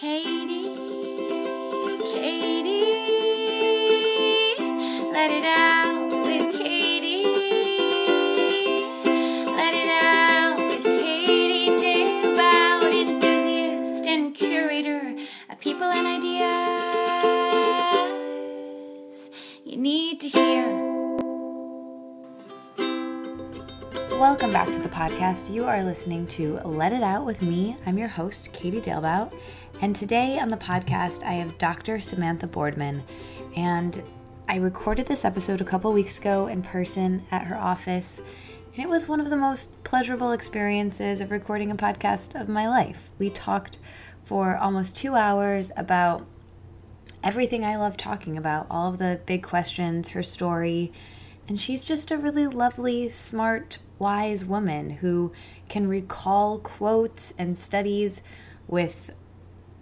Katie, Katie, let it out with Katie. Let it out with Katie Dalebout, enthusiast and curator of people and ideas you need to hear. Welcome back to the podcast. You are listening to Let It Out with me. I'm your host, Katie Dalebout. And today on the podcast, I have Dr. Samantha Boardman. And I recorded this episode a couple weeks ago in person at her office. And it was one of the most pleasurable experiences of recording a podcast of my life. We talked for almost two hours about everything I love talking about, all of the big questions, her story. And she's just a really lovely, smart, wise woman who can recall quotes and studies with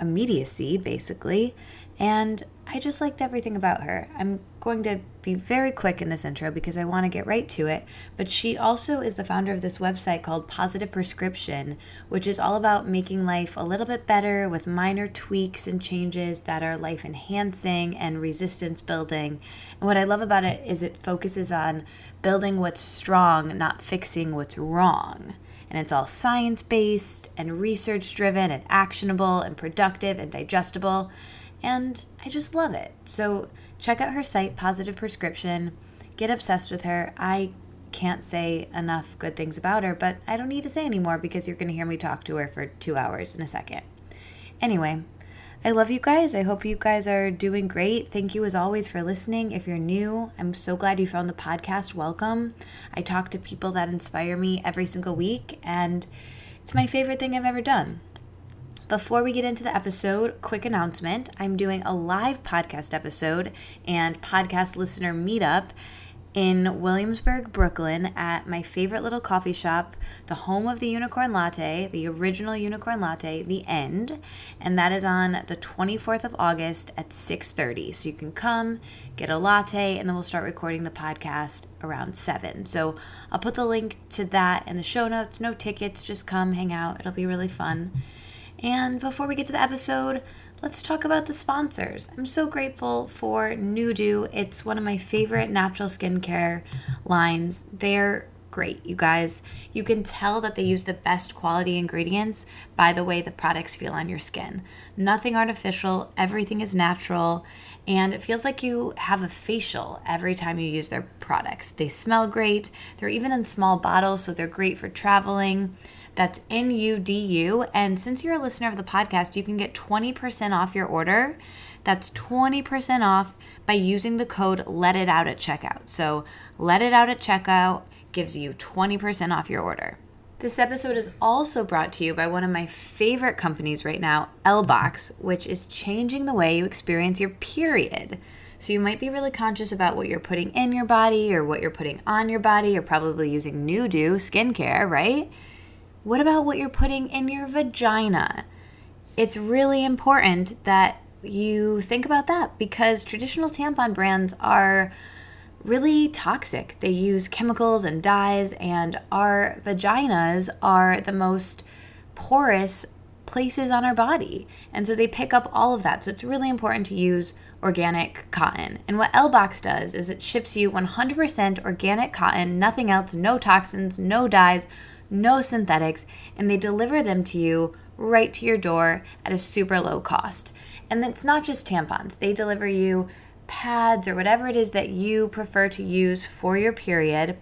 immediacy, basically. And I just liked everything about her. I'm going to be very quick in this intro because I want to get right to it. But she also is the founder of this website called Positive Prescription, which is all about making life a little bit better with minor tweaks and changes that are life enhancing and resistance building. And what I love about it is it focuses on building what's strong, not fixing what's wrong and it's all science based and research driven and actionable and productive and digestible. And I just love it. So check out her site, Positive Prescription. Get obsessed with her. I can't say enough good things about her, but I don't need to say anymore because you're going to hear me talk to her for two hours in a second. Anyway, I love you guys. I hope you guys are doing great. Thank you as always for listening. If you're new, I'm so glad you found the podcast. Welcome. I talk to people that inspire me every single week, and it's my favorite thing I've ever done. Before we get into the episode, quick announcement I'm doing a live podcast episode and podcast listener meetup in Williamsburg, Brooklyn, at my favorite little coffee shop, the home of the unicorn latte, the original unicorn latte, The End, and that is on the 24th of August at 6:30. So you can come, get a latte, and then we'll start recording the podcast around 7. So I'll put the link to that in the show notes. No tickets, just come hang out. It'll be really fun. And before we get to the episode, let's talk about the sponsors. I'm so grateful for Nudu. It's one of my favorite natural skincare lines. They're great, you guys. You can tell that they use the best quality ingredients by the way the products feel on your skin. Nothing artificial, everything is natural, and it feels like you have a facial every time you use their products. They smell great. They're even in small bottles, so they're great for traveling. That's N U D U. And since you're a listener of the podcast, you can get 20% off your order. That's 20% off by using the code Let It Out at checkout. So, Let It Out at checkout gives you 20% off your order. This episode is also brought to you by one of my favorite companies right now, LBox, which is changing the way you experience your period. So you might be really conscious about what you're putting in your body or what you're putting on your body. You're probably using Nudu skincare, right? What about what you're putting in your vagina? It's really important that you think about that because traditional tampon brands are really toxic. They use chemicals and dyes, and our vaginas are the most porous places on our body. And so they pick up all of that. So it's really important to use organic cotton. And what LBox does is it ships you 100% organic cotton, nothing else, no toxins, no dyes, no synthetics, and they deliver them to you right to your door at a super low cost. And it's not just tampons, they deliver you pads or whatever it is that you prefer to use for your period.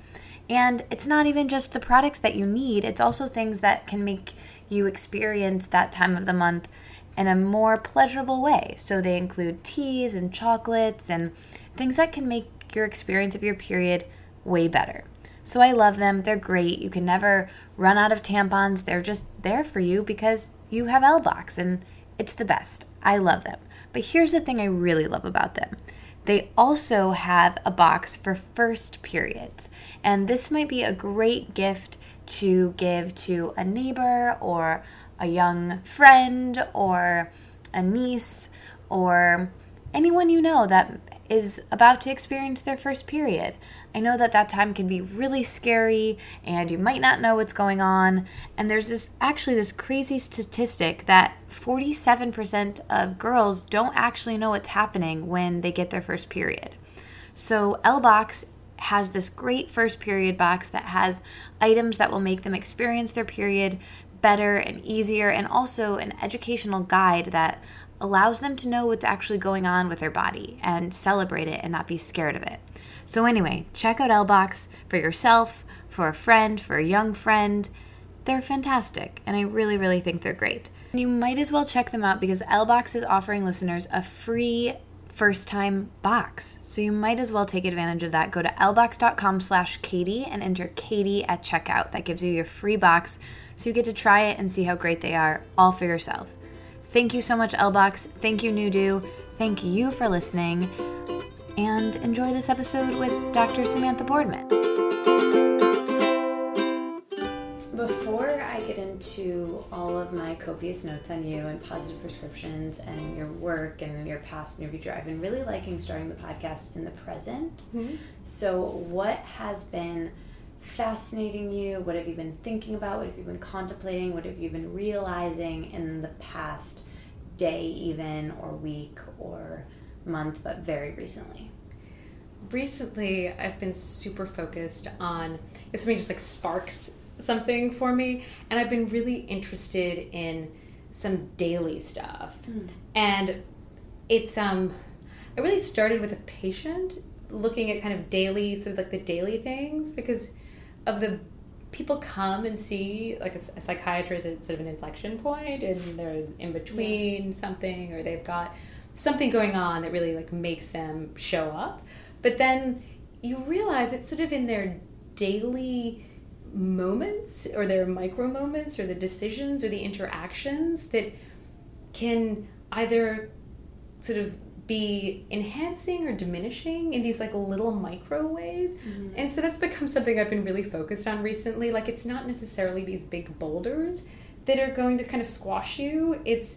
And it's not even just the products that you need, it's also things that can make you experience that time of the month in a more pleasurable way. So they include teas and chocolates and things that can make your experience of your period way better. So I love them. They're great. You can never run out of tampons. They're just there for you because you have LBox and it's the best. I love them. But here's the thing I really love about them. They also have a box for first periods. And this might be a great gift to give to a neighbor or a young friend or a niece or anyone you know that is about to experience their first period. I know that that time can be really scary and you might not know what's going on. And there's this actually this crazy statistic that 47% of girls don't actually know what's happening when they get their first period. So LBox has this great first period box that has items that will make them experience their period better and easier, and also an educational guide that allows them to know what's actually going on with their body and celebrate it and not be scared of it. So, anyway, check out LBox for yourself, for a friend, for a young friend. They're fantastic, and I really, really think they're great. You might as well check them out because LBox is offering listeners a free first time box. So you might as well take advantage of that. Go to lbox.com slash Katie and enter Katie at checkout. That gives you your free box so you get to try it and see how great they are all for yourself. Thank you so much, LBox. Thank you, Nudu. Thank you for listening. And enjoy this episode with Dr. Samantha Boardman. Before I get into all of my copious notes on you and positive prescriptions and your work and your past and your future, I've been really liking starting the podcast in the present. Mm-hmm. So, what has been fascinating you? What have you been thinking about? What have you been contemplating? What have you been realizing in the past day, even, or week, or month, but very recently? Recently, I've been super focused on if something just like sparks something for me, and I've been really interested in some daily stuff. And it's um, I really started with a patient looking at kind of daily, sort of like the daily things because of the people come and see like a, a psychiatrist at sort of an inflection point and there's in between something or they've got something going on that really like makes them show up but then you realize it's sort of in their daily moments or their micro moments or the decisions or the interactions that can either sort of be enhancing or diminishing in these like little micro ways. Mm-hmm. And so that's become something I've been really focused on recently. Like it's not necessarily these big boulders that are going to kind of squash you. It's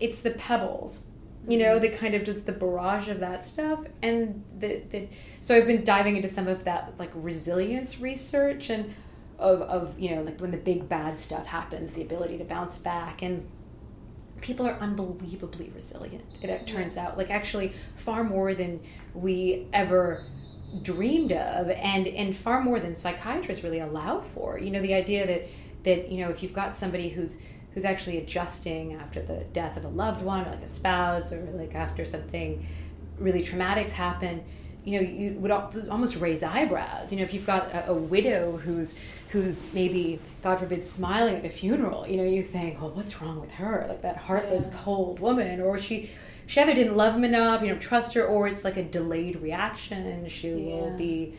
it's the pebbles. You know, mm-hmm. the kind of just the barrage of that stuff. And the, the so I've been diving into some of that like resilience research and of, of you know like when the big bad stuff happens the ability to bounce back. And people are unbelievably resilient it, it turns out. Like actually far more than we ever dreamed of and and far more than psychiatrists really allow for. You know the idea that that you know if you've got somebody who's who's actually adjusting after the death of a loved one or like a spouse or like after something really traumatic's happened you know you would almost raise eyebrows. You know if you've got a, a widow who's who's maybe god forbid smiling at the funeral you know you think well what's wrong with her? Like that heartless cold woman. Or she she either didn't love him enough you know trust her or it's like a delayed reaction. She will be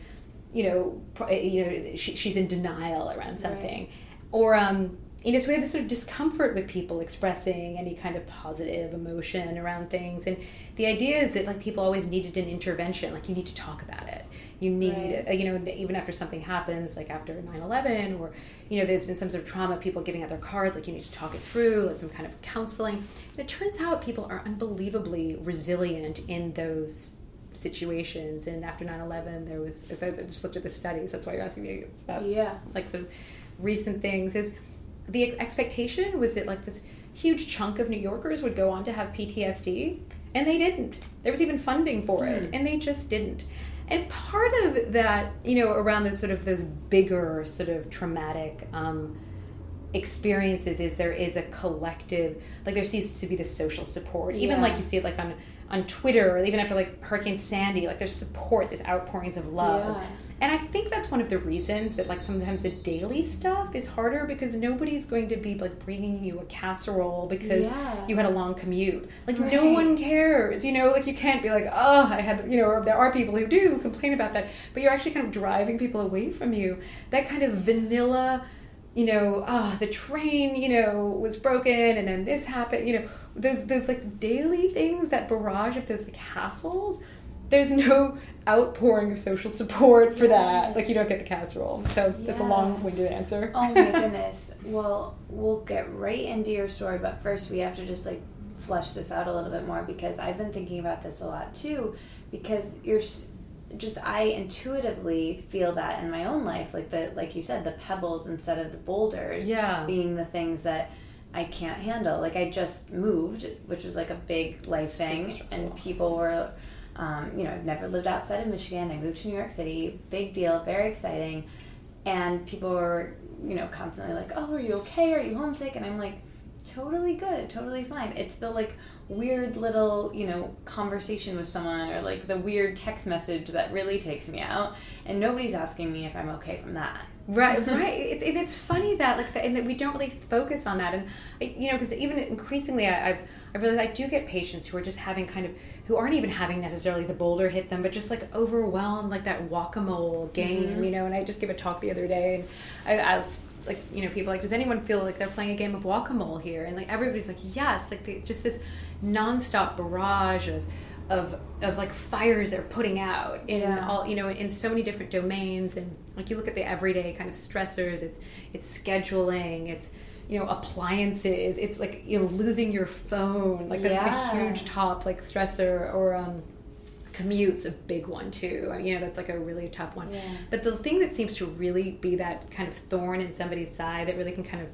you know you know she, she's in denial around something. Or um you know so we this sort of discomfort with people expressing any kind of positive emotion around things and the idea is that like people always needed an intervention like you need to talk about it you need Right. uh, you know even after something happens like after 9-11 or you know there's been some sort of trauma people giving out their cards like you need to talk it through like some kind of counseling and it turns out people are unbelievably resilient in those situations and after 9-11 there was as i just looked at the studies that's why you're asking me about Yeah. like some recent things is the expectation was that like this huge chunk of New Yorkers would go on to have PTSD and they didn't. There was even funding for it and they just didn't. And part of that, you know, around those sort of those bigger sort of traumatic um, experiences is there is a collective like there seems to be this social support even Yeah. like you see it like on on twitter or even after like hurricane sandy like there's support there's outpourings of love. Yeah. and i think that's one of the reasons that like sometimes the daily stuff is harder because nobody's going to be like bringing you a casserole because Yeah. you had a long commute. Like no one cares you know? Like you can't be like oh i had you know or there are people who do complain about that but you're actually kind of driving people away from you. That kind of vanilla you know, ah, the train, you know, was broken and then this happened, you know, there's there's like daily things, that barrage if there's like hassles. There's no outpouring of social support for that. Like you don't get the casserole. So that's a long winded answer. Oh my goodness. Well, we'll get right into your story, but first we have to just like flesh this out a little bit more because I've been thinking about this a lot too. Because you're, just I intuitively feel that in my own life, like the like you said, the pebbles instead of the boulders, Yeah. being the things that I can't handle. Like I just moved, which was like a big life Super thing, stressful. and people were, um, you know, I've never lived outside of Michigan. I moved to New York City, big deal, very exciting, and people were, you know, constantly like, "Oh, are you okay? Are you homesick?" And I'm like, totally good, totally fine. It's the like weird little, you know, conversation with someone or like the weird text message that really takes me out, and nobody's asking me if I'm okay from that. Right, right. It, it, it's funny that like, the, and that we don't really focus on that, and you know, because even increasingly, I, I've I realize I do get patients who are just having kind of who aren't even having necessarily the boulder hit them, but just like overwhelmed, like that whack a mole game, mm-hmm. you know. And I just gave a talk the other day, and I asked like you know people like, does anyone feel like they're playing a game of whack a mole here? And like everybody's like, yes, like they, just this nonstop barrage of of of like fires they're putting out in Yeah. all you know in so many different domains and like you look at the everyday kind of stressors it's it's scheduling it's you know appliances it's like you know losing your phone like that's Yeah. a huge top like stressor or um commute's a big one too you know that's like a really tough one Yeah. but the thing that seems to really be that kind of thorn in somebody's side that really can kind of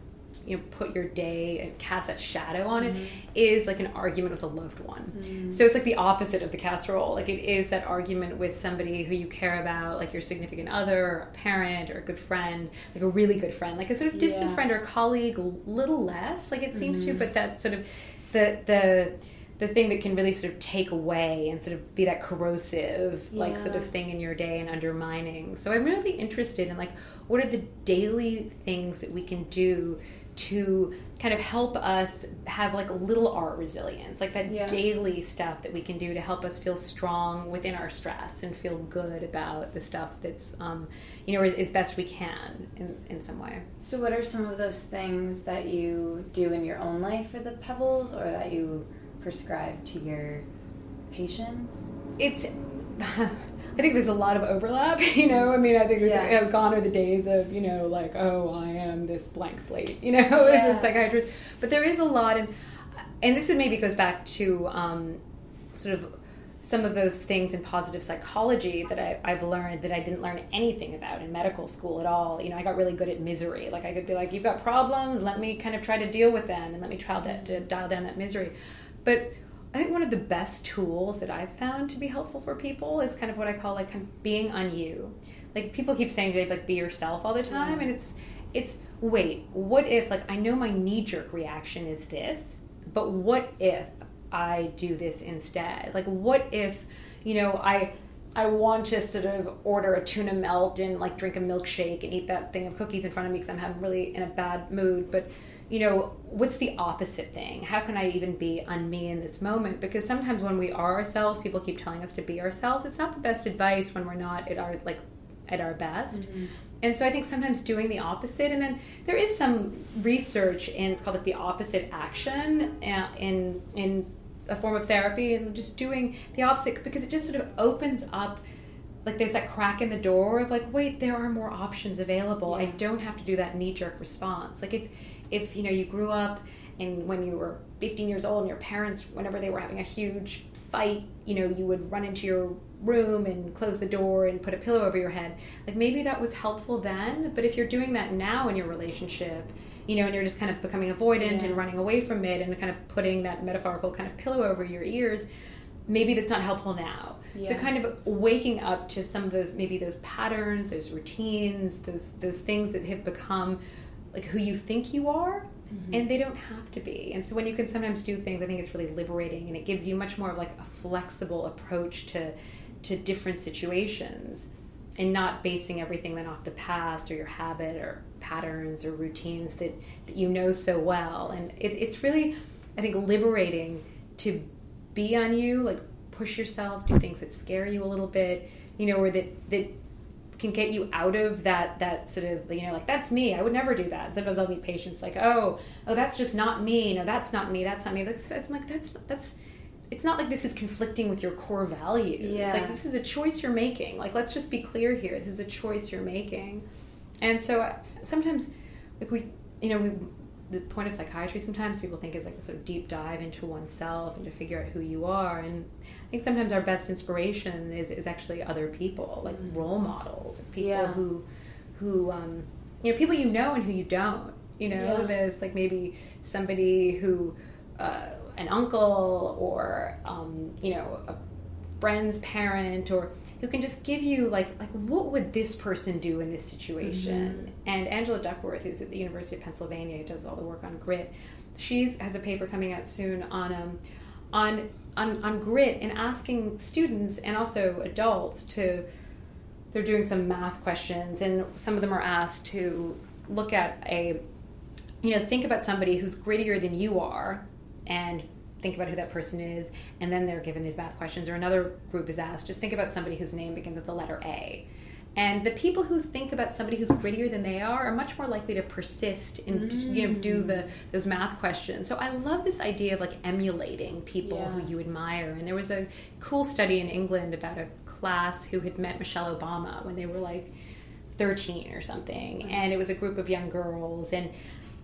you know put your day and cast that shadow on it mm-hmm. is like an argument with a loved one. Mm-hmm. So it's like the opposite of the casserole. Like it is that argument with somebody who you care about like your significant other or a parent or a good friend like a really good friend like a sort of distant Yeah. friend or colleague a little less like it seems to mm-hmm. but that's sort of the the the thing that can really sort of take away and sort of be that corrosive like sort of thing in your day and undermining. So i'm really interested in like what are the daily things that we can do to kind of help us have like little art resilience like that Yeah. daily stuff that we can do to help us feel strong within our stress and feel good about the stuff that's um, you know as best we can in, in some way So, what are some of those things that you do in your own life for the pebbles, or that you prescribe to your patients? it's I think there's a lot of overlap, you know. I mean, I think Yeah. you know, gone are the days of you know, like oh, I am this blank slate, you know, Yeah. as a psychiatrist. But there is a lot, and and this maybe goes back to um, sort of some of those things in positive psychology that I, I've learned that I didn't learn anything about in medical school at all. You know, I got really good at misery. Like I could be like, you've got problems, let me kind of try to deal with them, and let me try to, to dial down that misery. But I think one of the best tools that I've found to be helpful for people is kind of what I call like kind of being on you. Like people keep saying today, like be yourself all the mm-hmm. time, and it's it's wait, what if like I know my knee jerk reaction is this, but what if I do this instead? Like what if you know I I want to sort of order a tuna melt and like drink a milkshake and eat that thing of cookies in front of me because I'm having really in a bad mood, but you know, what's the opposite thing? How can I even be on me in this moment? Because sometimes when we are ourselves, people keep telling us to be ourselves. It's not the best advice when we're not at our like at our best. And so I think sometimes doing the opposite, and then there is some research in it's called like the opposite action uh, in in a form of therapy, and just doing the opposite because it just sort of opens up like there's that crack in the door of like wait there are more options available i don't have to do that knee-jerk response like if if you know you grew up and when you were 15 years old and your parents whenever they were having a huge fight you know you would run into your room and close the door and put a pillow over your head. Like maybe that was helpful then but if you're doing that now in your relationship you know and you're just kind of becoming avoidant Yeah. and running away from it and kind of putting that metaphorical kind of pillow over your ears maybe that's not helpful now. So kind of waking up to some of those maybe those patterns those routines those those things that have become like who you think you are mm-hmm. and they don't have to be. And so when you can sometimes do things i think it's really liberating and it gives you much more of like a flexible approach to to different situations and not basing everything then off the past or your habit or patterns or routines that, that you know so well. And it, it's really i think liberating to be on you like push yourself do things that scare you a little bit you know or that that can get you out of that that sort of you know like that's me i would never do that. Sometimes i'll meet patients like oh oh that's just not me no that's not me that's not me. That's, that's like that's that's it's not like this is conflicting with your core values. Yeah. like this is a choice you're making. Like let's just be clear here this is a choice you're making. And so uh, sometimes like we you know we the point of psychiatry sometimes people think is like a sort of deep dive into oneself and to figure out who you are. And think sometimes our best inspiration is, is actually other people like Mhm. role models people Yeah. who who um, you know people you know and who you don't you know Yeah. there's like maybe somebody who uh, an uncle or um, you know a friend's parent or who can just give you like like what would this person do in this situation and angela duckworth who's at the university of pennsylvania does all the work on grit she's has a paper coming out soon on um on on, on grit and asking students and also adults to they're doing some math questions and some of them are asked to look at a you know think about somebody who's grittier than you are and think about who that person is and then they're given these math questions or another group is asked just think about somebody whose name begins with the letter a and the people who think about somebody who's grittier than they are are much more likely to persist and you know do mm. the those math questions. So i love this idea of like emulating people Yeah. who you admire. And there was a cool study in england about a class who had met michelle obama when they were like 13 or something. And it was a group of young girls. And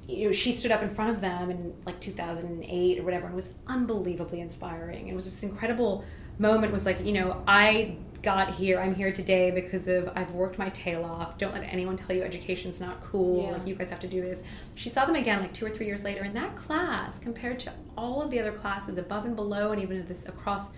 you know, she stood up in front of them in like 2008 or whatever and was unbelievably inspiring. And it was this incredible moment was like you know i got here i'm here today because of i've worked my tail off don't let anyone tell you education's not cool Yeah. like you guys have to do this she saw them again like two or three years later and that class compared to all of the other classes above and below and even this across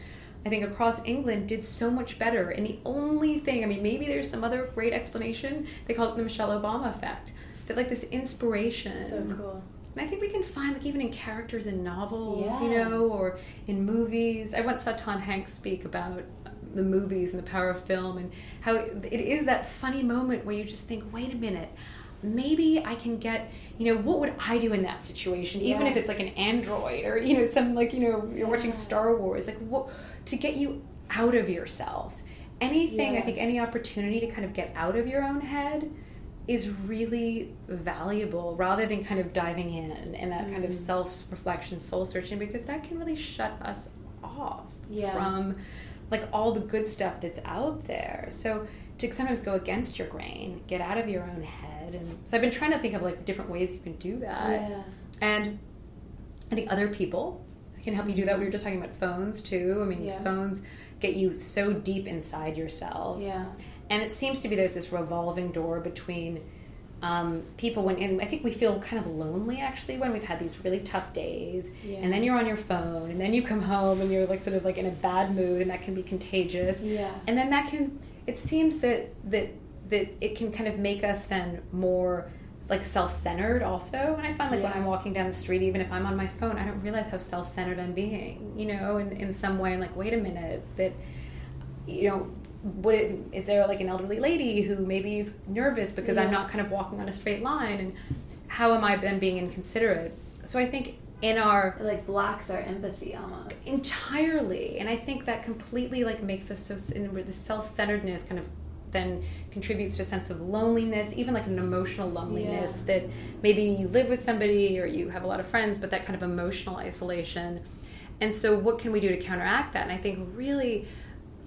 I think across England did so much better. And the only thing, I mean, maybe there's some other great explanation. They call it the Michelle Obama effect. That like this inspiration. So cool. And I think we can find like even in characters in novels, you know, or in movies. I once saw Tom Hanks speak about the movies and the power of film and how it is that funny moment where you just think, wait a minute, maybe I can get, you know, what would I do in that situation? Even Yeah. if it's like an android or, you know, some like, you know, you're watching Star Wars, like what to get you out of yourself. Anything, I think any opportunity to kind of get out of your own head is really valuable rather than kind of diving in and that kind of Mm. self reflection, soul searching, because that can really shut us off Yeah. from like all the good stuff that's out there. So to sometimes go against your grain, get out of your own head. And so I've been trying to think of like different ways you can do that. Yeah. And I think other people can help you do that. We were just talking about phones too. I mean, Yeah. phones get you so deep inside yourself. Yeah. And it seems to be there's this revolving door between um, people when, and I think we feel kind of lonely actually when we've had these really tough days. Yeah. And then you're on your phone, and then you come home and you're like sort of like in a bad mood, and that can be contagious. Yeah. And then that can, it seems that that that it can kind of make us then more like self-centered also and i find like when i'm walking down the street even if i'm on my phone i don't realize how self-centered i'm being you know in, in some way i'm like wait a minute that you know would it is there like an elderly lady who maybe is nervous because i'm not kind of walking on a straight line? And how am i then being inconsiderate? So i think in our It like blocks our empathy almost. entirely. And i think that completely like makes us so and where the self-centeredness kind of then contributes to a sense of loneliness even like an emotional loneliness Yeah. that maybe you live with somebody or you have a lot of friends but that kind of emotional isolation. And so what can we do to counteract that? And i think really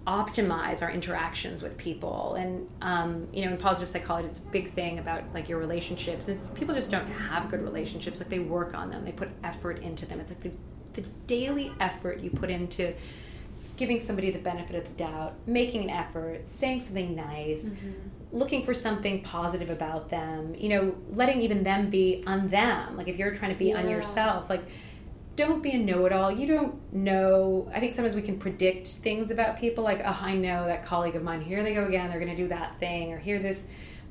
optimize our interactions with people. And um, you know in positive psychology it's a big thing about like your relationships. It's people just don't have good relationships. Like they work on them. They put effort into them. It's like the, the daily effort you put into giving somebody the benefit of the doubt making an effort saying something nice looking for something positive about them you know letting even them be on them. Like if you're trying to be on yourself like don't be a know-it-all you don't know i think sometimes we can predict things about people like oh i know that colleague of mine here they go again they're going to do that thing or here this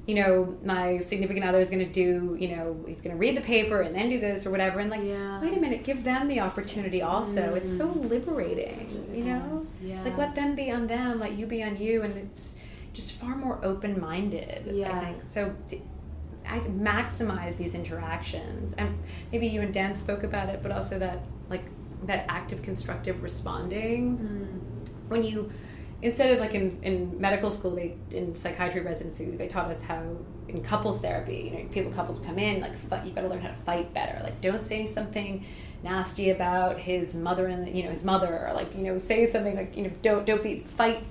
you know my significant other is going to do you know he's going to read the paper and then do this or whatever and like Yeah. wait a minute give them the opportunity also it's so Mm. liberating you know Yeah. like let them be on them let you be on you and it's just far more open-minded Yeah. i think so I maximize these interactions, and maybe you and Dan spoke about it, but also that like that active constructive responding Mm. when you instead of like in, in medical school they in psychiatry residency they taught us how in couples therapy you know people couples come in like fight, you got to learn how to fight better like don't say something nasty about his mother and you know his mother or like you know say something like you know don't don't be fight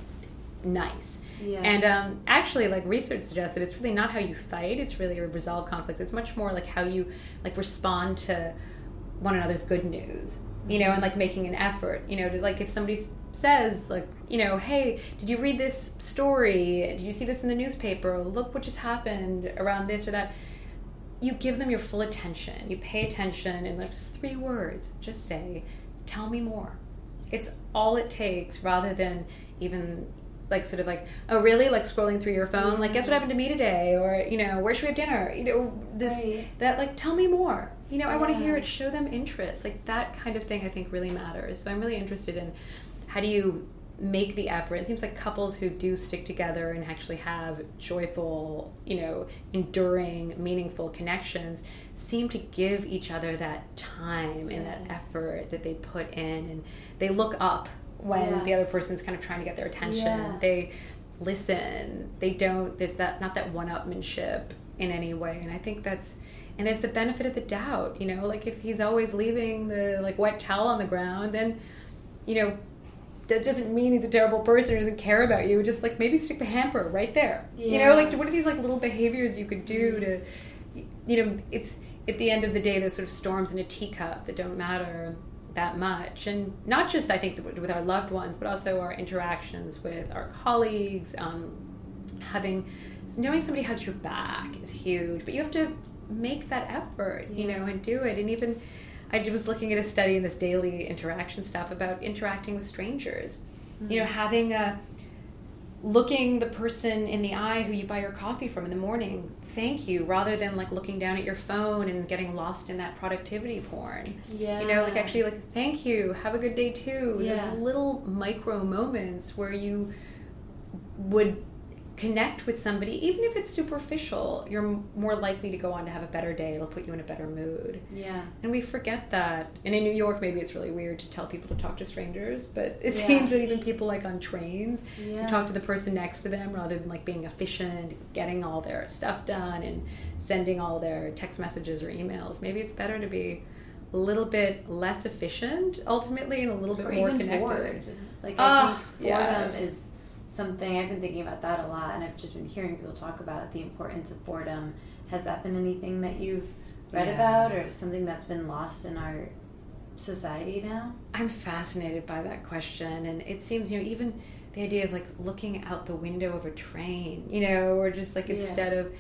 nice. Yeah. And um, actually, like research suggests that it's really not how you fight; it's really resolve conflicts. It's much more like how you like respond to one another's good news, you know, and like making an effort, you know, to like if somebody says like, you know, hey, did you read this story? Did you see this in the newspaper? Look what just happened around this or that. You give them your full attention. You pay attention in like just three words. Just say, "Tell me more." It's all it takes, rather than even like sort of like, "Oh, really?" Like scrolling through your phone. Like, guess what mm-hmm. happened to me today? Or you know, where should we have dinner? You know, this Right. that like tell me more you know i want to hear it show them interest like that kind of thing i think really matters so i'm really interested in how do you make the effort it seems like couples who do stick together and actually have joyful you know enduring meaningful connections seem to give each other that time and that effort that they put in and they look up when Yeah. the other person's kind of trying to get their attention. Yeah. they listen. They don't there's that not that one-upmanship in any way. And i think that's and there's the benefit of the doubt you know like if he's always leaving the like wet towel on the ground then you know that doesn't mean he's a terrible person or doesn't care about you. Just like maybe stick the hamper right there. You know like what are these like little behaviors you could do mm-hmm. to you know it's at the end of the day those sort of storms in a teacup that don't matter that much. And not just i think with our loved ones but also our interactions with our colleagues um, having knowing somebody has your back is huge but you have to make that effort you know and do it. And even i was looking at a study in this daily interaction stuff about interacting with strangers. You know having a looking the person in the eye who you buy your coffee from in the morning thank you rather than like looking down at your phone and getting lost in that productivity porn Yeah. you know like actually like thank you have a good day too Yeah. there's little micro moments where you would connect with somebody even if it's superficial you're more likely to go on to have a better day it'll put you in a better mood Yeah. and we forget that and in new york maybe it's really weird to tell people to talk to strangers but it Yeah. seems that even people like on trains Yeah. talk to the person next to them rather than like being efficient getting all their stuff done and sending all their text messages or emails maybe it's better to be a little bit less efficient ultimately and a little bit or more connected bored. Like I ah, think boredom yes. is something I've been thinking about that a lot, and I've just been hearing people talk about the importance of boredom. Has that been anything that you've read Yeah. about, or something that's been lost in our society now? I'm fascinated by that question, and it seems you know even the idea of like looking out the window of a train, you know, or just like Yeah. instead of,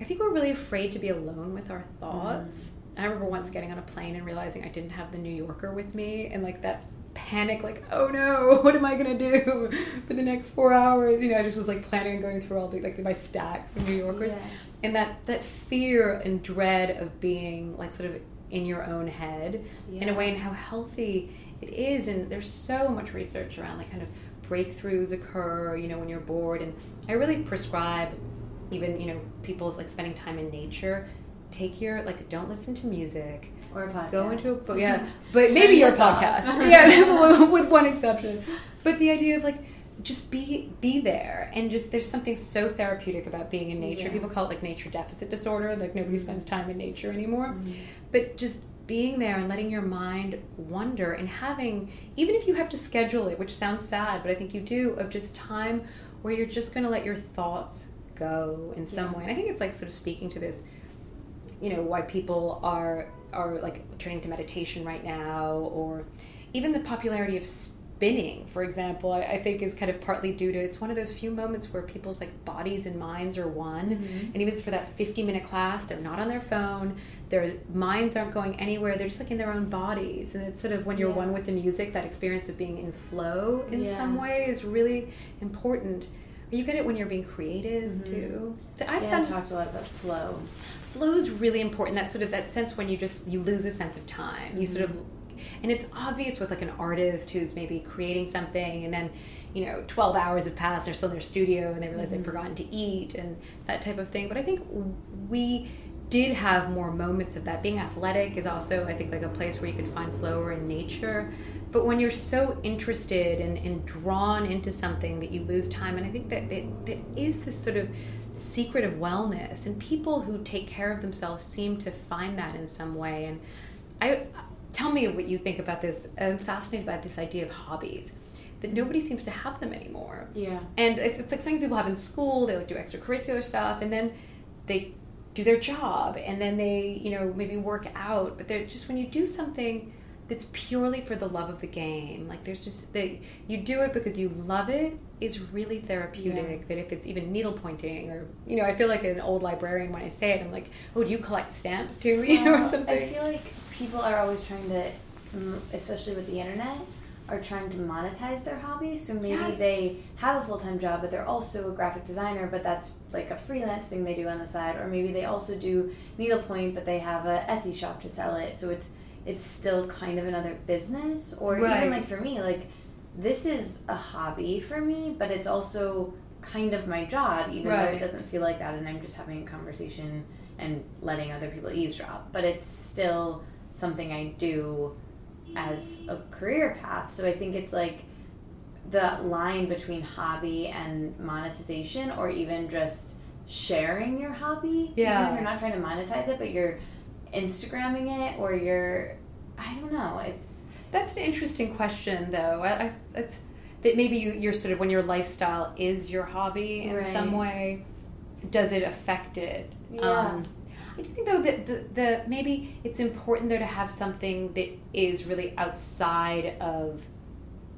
I think we're really afraid to be alone with our thoughts. Mm-hmm. I remember once getting on a plane and realizing I didn't have the New Yorker with me, and like that panic, like oh no, what am I gonna do for the next four hours? You know, I just was like planning on going through all the like my stacks of New Yorkers, Yeah. and that that fear and dread of being like sort of in your own head in a way and how healthy it is. And there's so much research around like kind of breakthroughs occur you know when you're bored. And i really prescribe even you know people's like spending time in nature. Take your like don't listen to music Or a podcast. go into a book, yeah. But maybe your podcast. yeah with one exception. But the idea of like just be be there. And just there's something so therapeutic about being in nature. Yeah. people call it like nature deficit disorder. Like nobody spends time in nature anymore. Mhm. but just being there and letting your mind wander and having even if you have to schedule it which sounds sad but i think you do of just time where you're just going to let your thoughts go in some Yeah. way. And i think it's like sort of speaking to this you know why people are are like turning to meditation right now or even the popularity of spinning for example I, I think is kind of partly due to it's one of those few moments where people's like bodies and minds are one Mhm. and even for that 50 minute class they're not on their phone their minds aren't going anywhere they're just like in their own bodies and it's sort of when you're Yeah. one with the music that experience of being in flow in Yeah. some way is really important you get it when you're being creative Mhm. too so i yeah, I talked a lot about flow. Flow is really important that sort of that sense when you just you lose a sense of time. You sort of mm-hmm. and it's obvious with like an artist who's maybe creating something and then you know 12 hours have passed they're still in their studio and they realize they've mm-hmm. forgotten to eat and that type of thing. But i think we did have more moments of that. Being athletic is also i think like a place where you could find flow or in nature. But when you're so interested and, and drawn into something that you lose time and i think that it, that is this sort of secret of wellness and people who take care of themselves seem to find that in some way and i tell me what you think about this i'm fascinated by this idea of hobbies that nobody seems to have them anymore. Yeah. And it- it's like something people have in school. They like do extracurricular stuff, and then they do their job, and then they you know maybe work out. But they're just when you do something that's purely for the love of the game, like there's just that you do it because you love it is really therapeutic. Yeah. That if it's even needle pointing or you know, I feel like an old librarian when I say it. I'm like, oh, do you collect stamps too, you know, or something? I feel like people are always trying to, especially with the internet, are trying to monetize their hobby. So maybe Yes. they have a full time job, but they're also a graphic designer, but that's like a freelance thing they do on the side. Or maybe they also do needlepoint, but they have a Etsy shop to sell it. So it's it's still kind of another business. Or Right. even like for me, like this is a hobby for me, but it's also kind of my job, even though it doesn't feel like that, and I'm just having a conversation and letting other people eavesdrop. But it's still something I do as a career path. So I think it's like the line between hobby and monetization, or even just sharing your hobby. Yeah. Even if you're not trying to monetize it, but you're Instagramming it, or you're, I don't know. It's That's an interesting question, though. I, I, it's that maybe you, you're sort of when your lifestyle is your hobby in Right. some way. Does it affect it? Yeah. Um, I do think though that the, the maybe it's important though to have something that is really outside of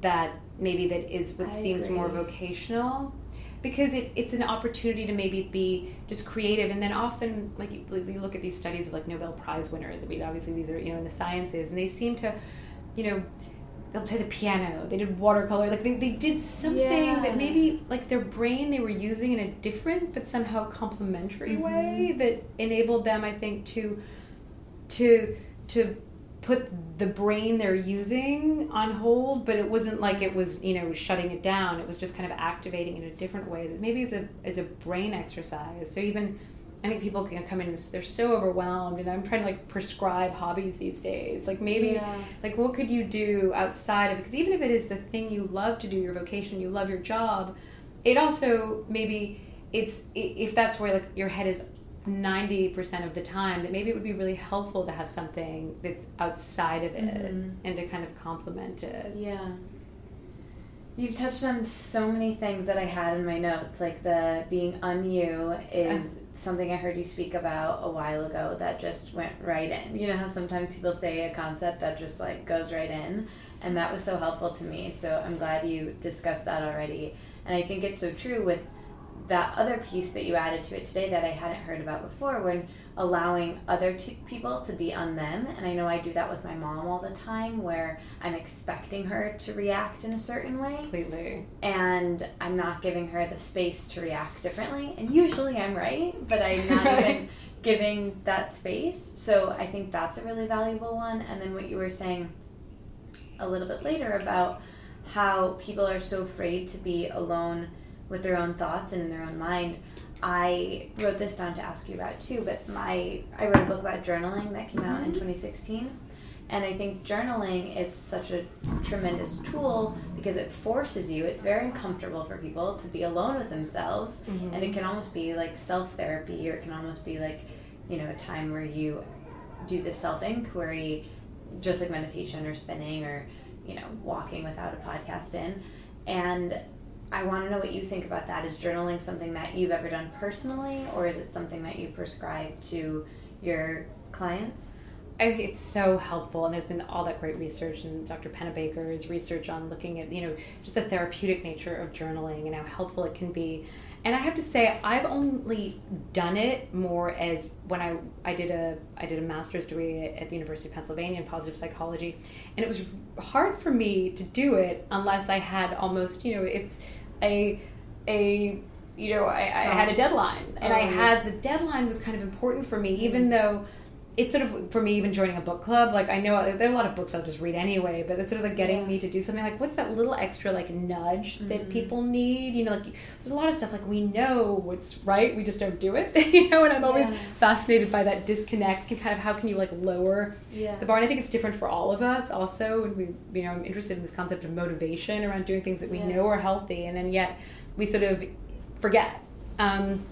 that. Maybe that is what I seems more vocational. Because it, it's an opportunity to maybe be just creative, and then often, like you, you look at these studies of like Nobel Prize winners. I mean, obviously these are you know in the sciences, and they seem to you know, they'll play the piano, they did watercolor, like they, they did something Yeah. that maybe like their brain they were using in a different but somehow complementary Mhm. way that enabled them, I think, to to to put the brain they're using on hold, but it wasn't like it was, you know, shutting it down. It was just kind of activating in a different way that maybe is a is a brain exercise. So even I think people can come in and they're so overwhelmed and I'm trying to like prescribe hobbies these days. Like maybe Yeah. like what could you do outside of because even if it is the thing you love to do, your vocation, you love your job, it also maybe it's if that's where like your head is 90% of the time that maybe it would be really helpful to have something that's outside of it Mhm. and to kind of complement it. Yeah. You've touched on so many things that I had in my notes, like the being un you is Uh. something I heard you speak about a while ago that just went right in. You know how sometimes people say a concept that just like goes right in, and that was so helpful to me. So I'm glad you discussed that already. And I think it's so true with that other piece that you added to it today that I hadn't heard about before when allowing other t- people to be on them. And I know I do that with my mom all the time where I'm expecting her to react in a certain way Completely. and I'm not giving her the space to react differently. And usually I'm right, but I'm not even giving that space. So I think that's a really valuable one. And then what you were saying a little bit later about how people are so afraid to be alone with their own thoughts and in their own mind. I wrote this down to ask you about too, but my I wrote a book about journaling that came out in 2016. And I think journaling is such a tremendous tool because it forces you, it's very uncomfortable for people to be alone with themselves. Mhm. And it can almost be like self therapy, or it can almost be like, you know, a time where you do the self inquiry, just like meditation or spinning or, you know, walking without a podcast in. And I want to know what you think about that. Is journaling something that you've ever done personally, or is it something that you prescribe to your clients? I think it's so helpful, and there's been all that great research, and Dr. Pennebaker's research on looking at you know just the therapeutic nature of journaling and how helpful it can be. And I have to say, I've only done it more as when I I did a I did a master's degree at, at the University of Pennsylvania in positive psychology, and it was hard for me to do it unless I had almost you know it's a a you know I, I had a oh. deadline, and Oh, I had the deadline was kind of important for me, even though it's sort of for me even joining a book club like i know there are a lot of books i'll just read anyway but it's sort of like getting Yeah. me to do something like what's that little extra like nudge that Mhm. people need you know like there's a lot of stuff like we know what's right we just don't do it you know and i'm always Yeah. fascinated by that disconnect and kind of how can you like lower Yeah. the bar and i think it's different for all of us also and we you know i'm interested in this concept of motivation around doing things that we know are healthy and then yet we sort of forget um,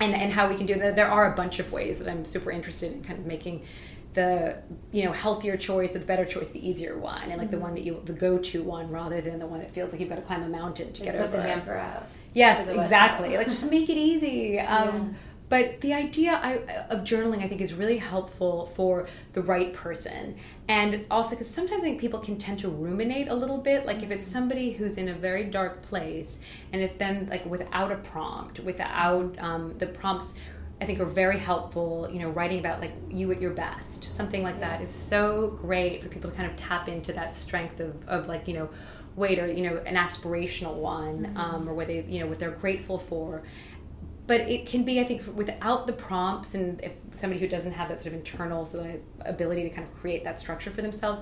and and how we can do that. There are a bunch of ways that I'm super interested in kind of making the you know healthier choice or the better choice, the easier one, and like the one that you the go to one rather than the one that feels like you've got to climb a mountain to Like, get put over. the it. hamper out. Yes, for the wet exactly. Like just make it easy. Um, Yeah. But the idea I, of journaling, I think, is really helpful for the right person, and also because sometimes I think people can tend to ruminate a little bit. Like if it's somebody who's in a very dark place, and if then like without a prompt, without um, the prompts. I think are very helpful, you know, writing about like you at your best. Something like that is so great for people to kind of tap into that strength of, of like, you know, wait, or, you know, an aspirational one, um, or where they, you know, what they're grateful for but it can be i think without the prompts and if somebody who doesn't have that sort of internal sort of ability to kind of create that structure for themselves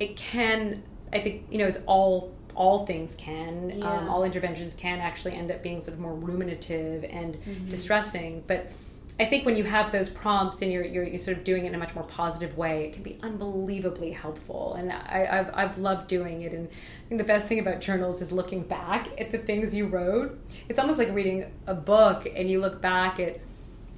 it can i think you know as all all things can um, all interventions can actually end up being sort of more ruminative and Mm-hmm. distressing but I think when you have those prompts and you're, you're, you're sort of doing it in a much more positive way, it can be unbelievably helpful. And I, I've, I've loved doing it. And I think the best thing about journals is looking back at the things you wrote. It's almost like reading a book and you look back at,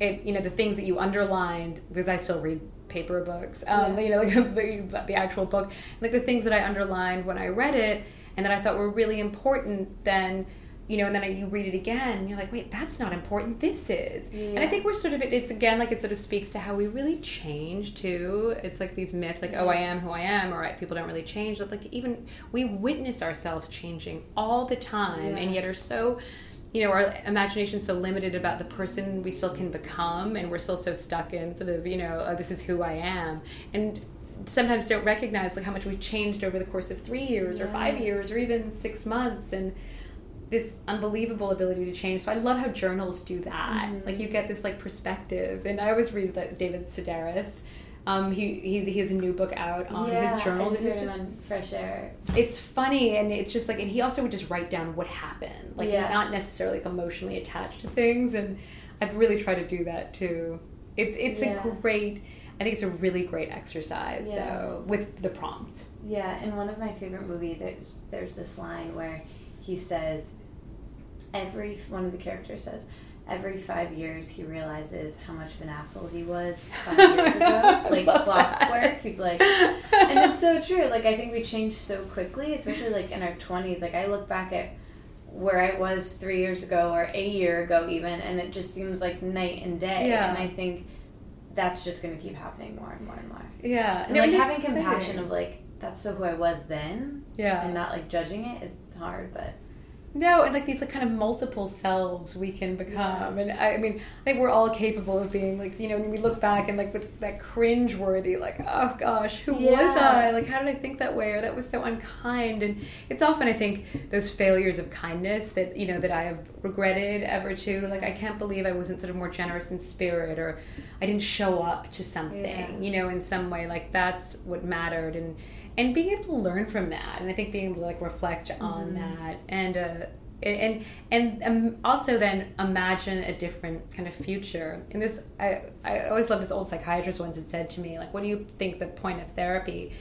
at you know, the things that you underlined, because I still read paper books, um, Yeah. you know, like the, the actual book, like the things that I underlined when I read it and that I thought were really important, then you know, and then you read it again, and you're like, wait, that's not important. This is. And I think we're sort of, it's again like it sort of speaks to how we really change too. It's like these myths, like, oh, I am who I am, or people don't really change. But like, even we witness ourselves changing all the time, and yet are so. You know, our imagination's so limited about the person we still can become, and we're still so stuck in sort of, you know, oh, this is who I am, and sometimes don't recognize like how much we've changed over the course of three years or five years or even six months, and this unbelievable ability to change. So I love how journals do that. Mhm. Like you get this like perspective, and I always read like David Sedaris. Um, he, he he has a new book out on yeah, his journals. And it's just on Fresh Air. it's funny and it's just like and he also would just write down what happened like Yeah. not necessarily like emotionally attached to things and i've really tried to do that too it's it's Yeah. a great i think it's a really great exercise though with the prompt Yeah, in one of my favorite movies, there's there's this line where he says, every one of the characters says, every five years he realizes how much of an asshole he was five years ago, like clockwork. He's like, and it's so true. Like I think we change so quickly, especially like in our twenties. Like I look back at where I was three years ago or a year ago even, and it just seems like night and day. Yeah. And I think that's just going to keep happening more and more and more. yeah And No, like having compassion exciting. of like that's so who I was then, yeah and not like judging it is hard. But No, and like these like kind of multiple selves we can become, and I, I mean, I think we're all capable of being like you know we look back and like with that cringe worthy like oh gosh who was I? Like how did I think that way? Or that was so unkind. And it's often I think those failures of kindness that you know that I have regretted ever too. Like I can't believe I wasn't sort of more generous in spirit or I didn't show up to something Yeah. you know in some way. Like that's what mattered. And and being able to learn from that and i think being able to like reflect on Mhm. that and uh and and um, also then imagine a different kind of future. And this i i always love this old psychiatrist once had said to me like what do you think the point of therapy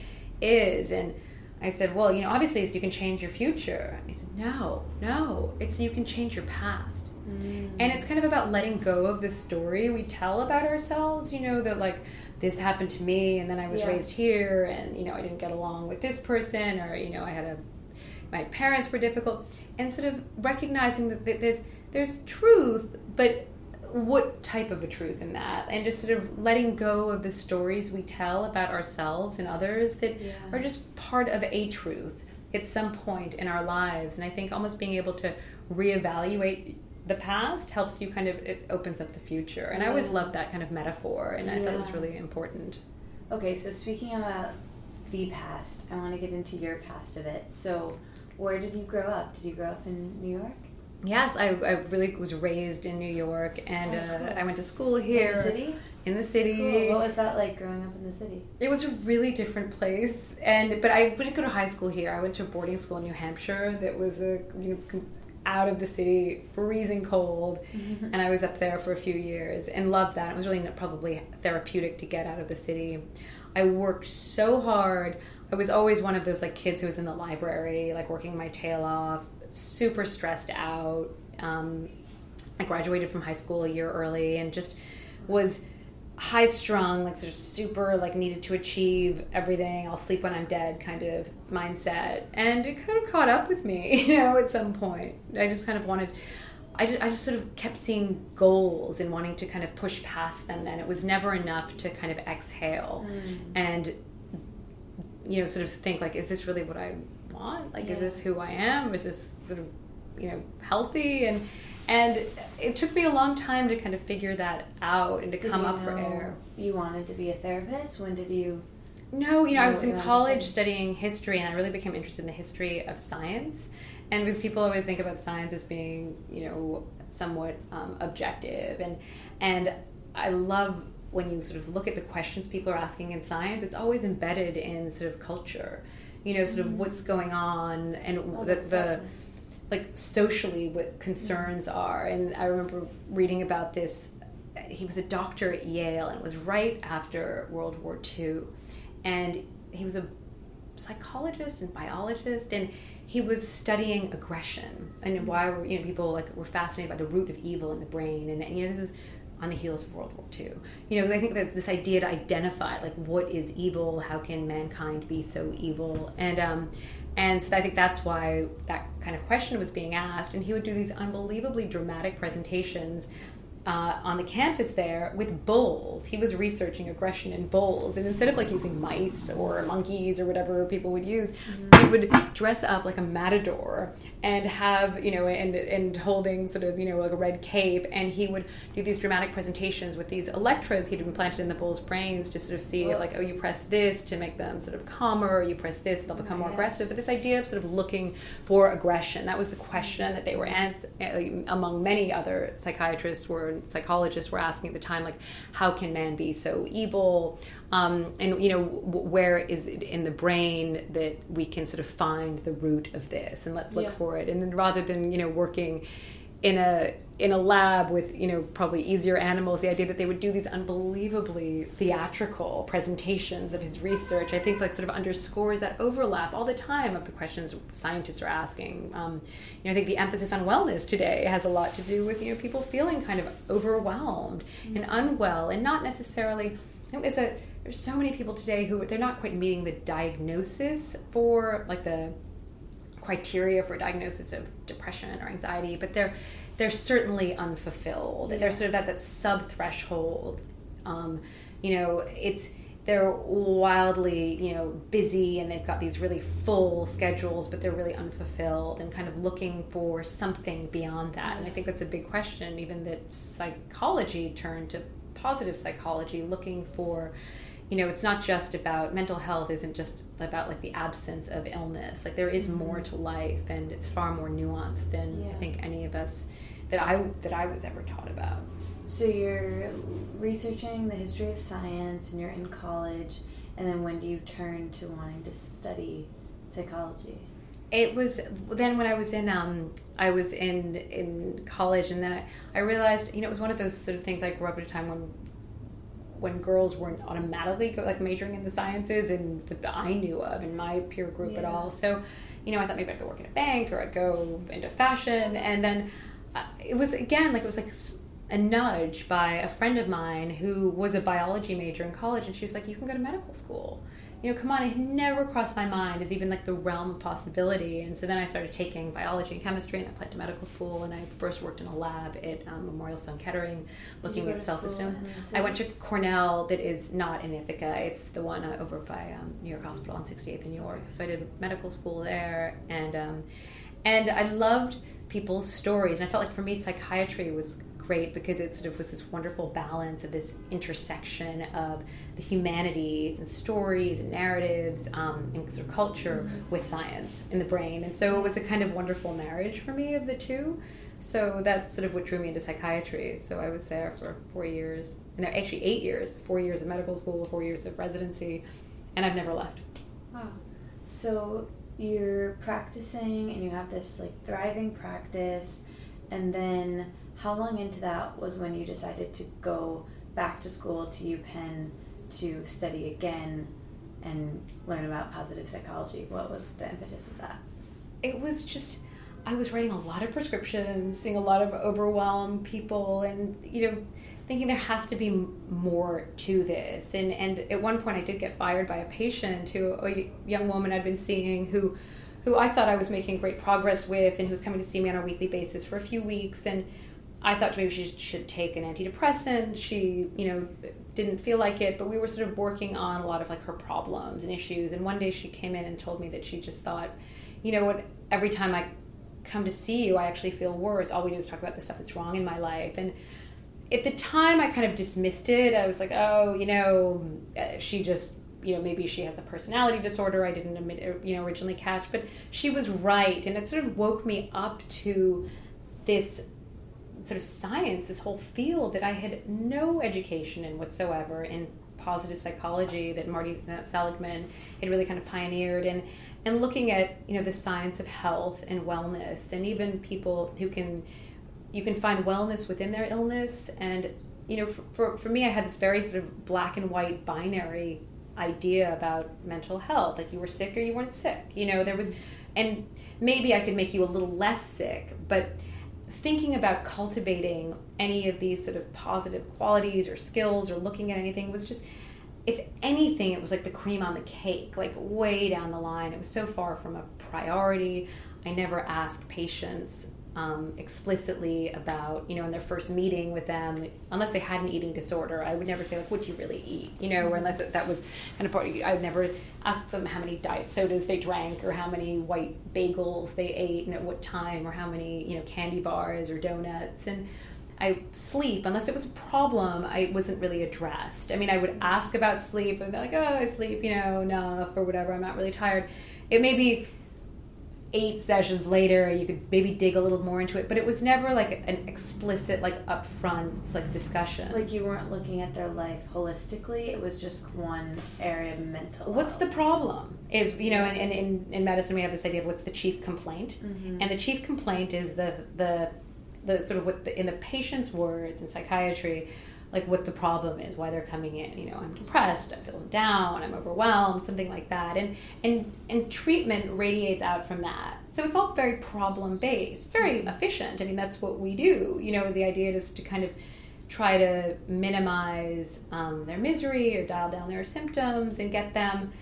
is? And i said well you know obviously it's you can change your future. And he said no no it's you can change your past. And it's kind of about letting go of the story we tell about ourselves, you know, that like this happened to me and then I was Yeah. raised here and, you know, I didn't get along with this person or, you know, I had a, my parents were difficult. And sort of recognizing that there's, there's truth, but what type of a truth in that? And just sort of letting go of the stories we tell about ourselves and others that Yeah. are just part of a truth at some point in our lives. And I think almost being able to reevaluate the past helps you kind of it opens up the future and i always loved that kind of metaphor and i thought it was really important okay, so speaking about the past, I want to get into your past a bit. So, where did you grow up? Did you grow up in New York? yes i, I really was raised in new york and Oh, uh, i went to school here In the city. in the city Cool. What was that like growing up in the city? it was a really different place and but i didn't go to high school here i went to a boarding school in new hampshire that was a you know out of the city freezing cold and I was up there for a few years and loved that. It was really probably therapeutic to get out of the city. I worked so hard. I was always one of those like kids who was in the library, like working my tail off, super stressed out. Um, I graduated from high school a year early and just was high strung, like sort of super like needed to achieve everything. I'll sleep when I'm dead kind of mindset, and it kind of caught up with me, you know, at some point. I just kind of wanted. I just, I just sort of kept seeing goals and wanting to kind of push past them. Then it was never enough to kind of exhale mm. and you know sort of think like, is this really what I want? Like, Yeah. is this who I am? Is this sort of you know healthy and and it took me a long time to kind of figure that out and to Did come up for air. You wanted to be a therapist. When did you? No, you know, I was in you wanted to college studying history, and I really became interested in the history of science. And because people always think about science as being, you know, somewhat um, objective, and and I love when you sort of look at the questions people are asking in science. It's always embedded in sort of culture, you know, sort of what's going on and. Oh, the, the fascinating. Like socially what concerns are. And I remember reading about this. He was a doctor at Yale, and it was right after World War II, and he was a psychologist and biologist, and he was studying aggression and why were you know people like were fascinated by the root of evil in the brain, and, and you know this is on the heels of World War II. You know, I think that this idea to identify like what is evil, how can mankind be so evil, and um, and so I think that's why that kind of question was being asked. And he would do these unbelievably dramatic presentations uh, on the campus there with bulls. He was researching aggression in bulls, and instead of like using mice or monkeys or whatever people would use, he would dress up like a matador and have you know and and holding sort of you know like a red cape, and he would do these dramatic presentations with these electrodes he'd implanted in the bulls' brains to sort of see like oh you press this to make them sort of calmer, or you press this they'll become more yeah. aggressive. But this idea of sort of looking for aggression that was the question that they were ans- uh, among many other psychiatrists were psychologists were asking at the time like how can man be so evil um, and you know where is it in the brain that we can sort of find the root of this and let's look Yeah. for it and then rather than you know working in a in a lab with you know probably easier animals the idea that they would do these unbelievably theatrical presentations of his research i think like sort of underscores that overlap all the time of the questions scientists are asking. Um, you know i think the emphasis on wellness today has a lot to do with you know people feeling kind of overwhelmed and unwell and not necessarily it's a there's so many people today who they're not quite meeting the diagnosis for like the criteria for diagnosis of depression or anxiety, but they're they're certainly unfulfilled. They're sort of at that sub threshold. Um, you know, it's they're wildly you know busy and they've got these really full schedules, but they're really unfulfilled and kind of looking for something beyond that. And I think that's a big question. Even that psychology turned to positive psychology, looking for you know it's not just about mental health isn't just about like the absence of illness. Like there is more to life and it's far more nuanced than i think any of us that i that i was ever taught about. So you're researching the history of science, and you're in college, and then when do you turn to wanting to study psychology? it was then when I was in um I was in in college and then I, I realized you know it was one of those sort of things I grew up at a time when when girls weren't automatically go, like majoring in the sciences and that I knew of in my peer group at all. So you know I thought maybe I'd go work in a bank or I'd go into fashion. And then uh, it was again like it was like a nudge by a friend of mine who was a biology major in college and she was like you can go to medical school you know, come on, it had never crossed my mind as even like the realm of possibility. And so then I started taking biology and chemistry and I applied to medical school. And I first worked in a lab at um, Memorial Sloan Kettering looking at cell system. I went to? Cornell, that is not in Ithaca. It's the one uh, over by um, New York Hospital on 68th in New York. So I did medical school there. And, um, and I loved people's stories. And I felt like for me, psychiatry was great because it sort of was this wonderful balance of this intersection of the humanities and stories and narratives um, and sort of culture with science in the brain. And so it was a kind of wonderful marriage for me of the two. So that's sort of what drew me into psychiatry. So I was there for four years, no, actually eight years, four years of medical school, four years of residency, and I've never left. Wow. So you're practicing and you have this like thriving practice and then how long into that was when you decided to go back to school to UPenn to study again and learn about positive psychology? What was the impetus of that? it was just I was writing a lot of prescriptions, seeing a lot of overwhelmed people, and you know, thinking there has to be more to this. And and at one point, I did get fired by a patient who a young woman I'd been seeing who who I thought I was making great progress with, and who was coming to see me on a weekly basis for a few weeks. And I thought maybe she should take an antidepressant. She, you know, didn't feel like it, but we were sort of working on a lot of like her problems and issues. And one day she came in and told me that she just thought, you know what, every time I come to see you, I actually feel worse. All we do is talk about the stuff that's wrong in my life. And at the time, I kind of dismissed it. I was like, oh, you know, uh, she just, you know, maybe she has a personality disorder. I didn't, admit, you know, originally catch, but she was right, and it sort of woke me up to this sort of science, this whole field that I had no education in whatsoever in positive psychology that Marty Seligman had really kind of pioneered and and looking at you know the science of health and wellness and even people who can you can find wellness within their illness. And you know for, for, for me i had this very sort of black and white binary idea about mental health like you were sick or you weren't sick you know there was and maybe i could make you a little less sick but thinking about cultivating any of these sort of positive qualities or skills or looking at anything was just if anything it was like the cream on the cake like way down the line. It was so far from a priority. I never asked patients um, explicitly about, you know, in their first meeting with them, unless they had an eating disorder, I would never say like, "What do you really eat?" You know, or unless that was kind of part. I would never ask them how many diet sodas they drank, or how many white bagels they ate, and at what time, or how many you know candy bars or donuts, and I sleep unless it was a problem. I wasn't really addressed. I mean, I would ask about sleep and be like, "Oh, I sleep, you know, enough or whatever. I'm not really tired." It may be eight sessions later you could maybe dig a little more into it but it was never like an explicit like upfront like discussion Like you weren't looking at their life holistically. It was just one area of mental. what's health. the problem is you know in, in, in medicine we have this idea of what's the chief complaint Mhm. and the chief complaint is the the the sort of what the, in the patient's words in psychiatry like what the problem is why they're coming in you know i'm depressed i'm feeling down i'm overwhelmed something like that. And and and treatment radiates out from that. So it's all very problem based very efficient. I mean that's what we do. You know the idea is to kind of try to minimize um, their misery or dial down their symptoms and get them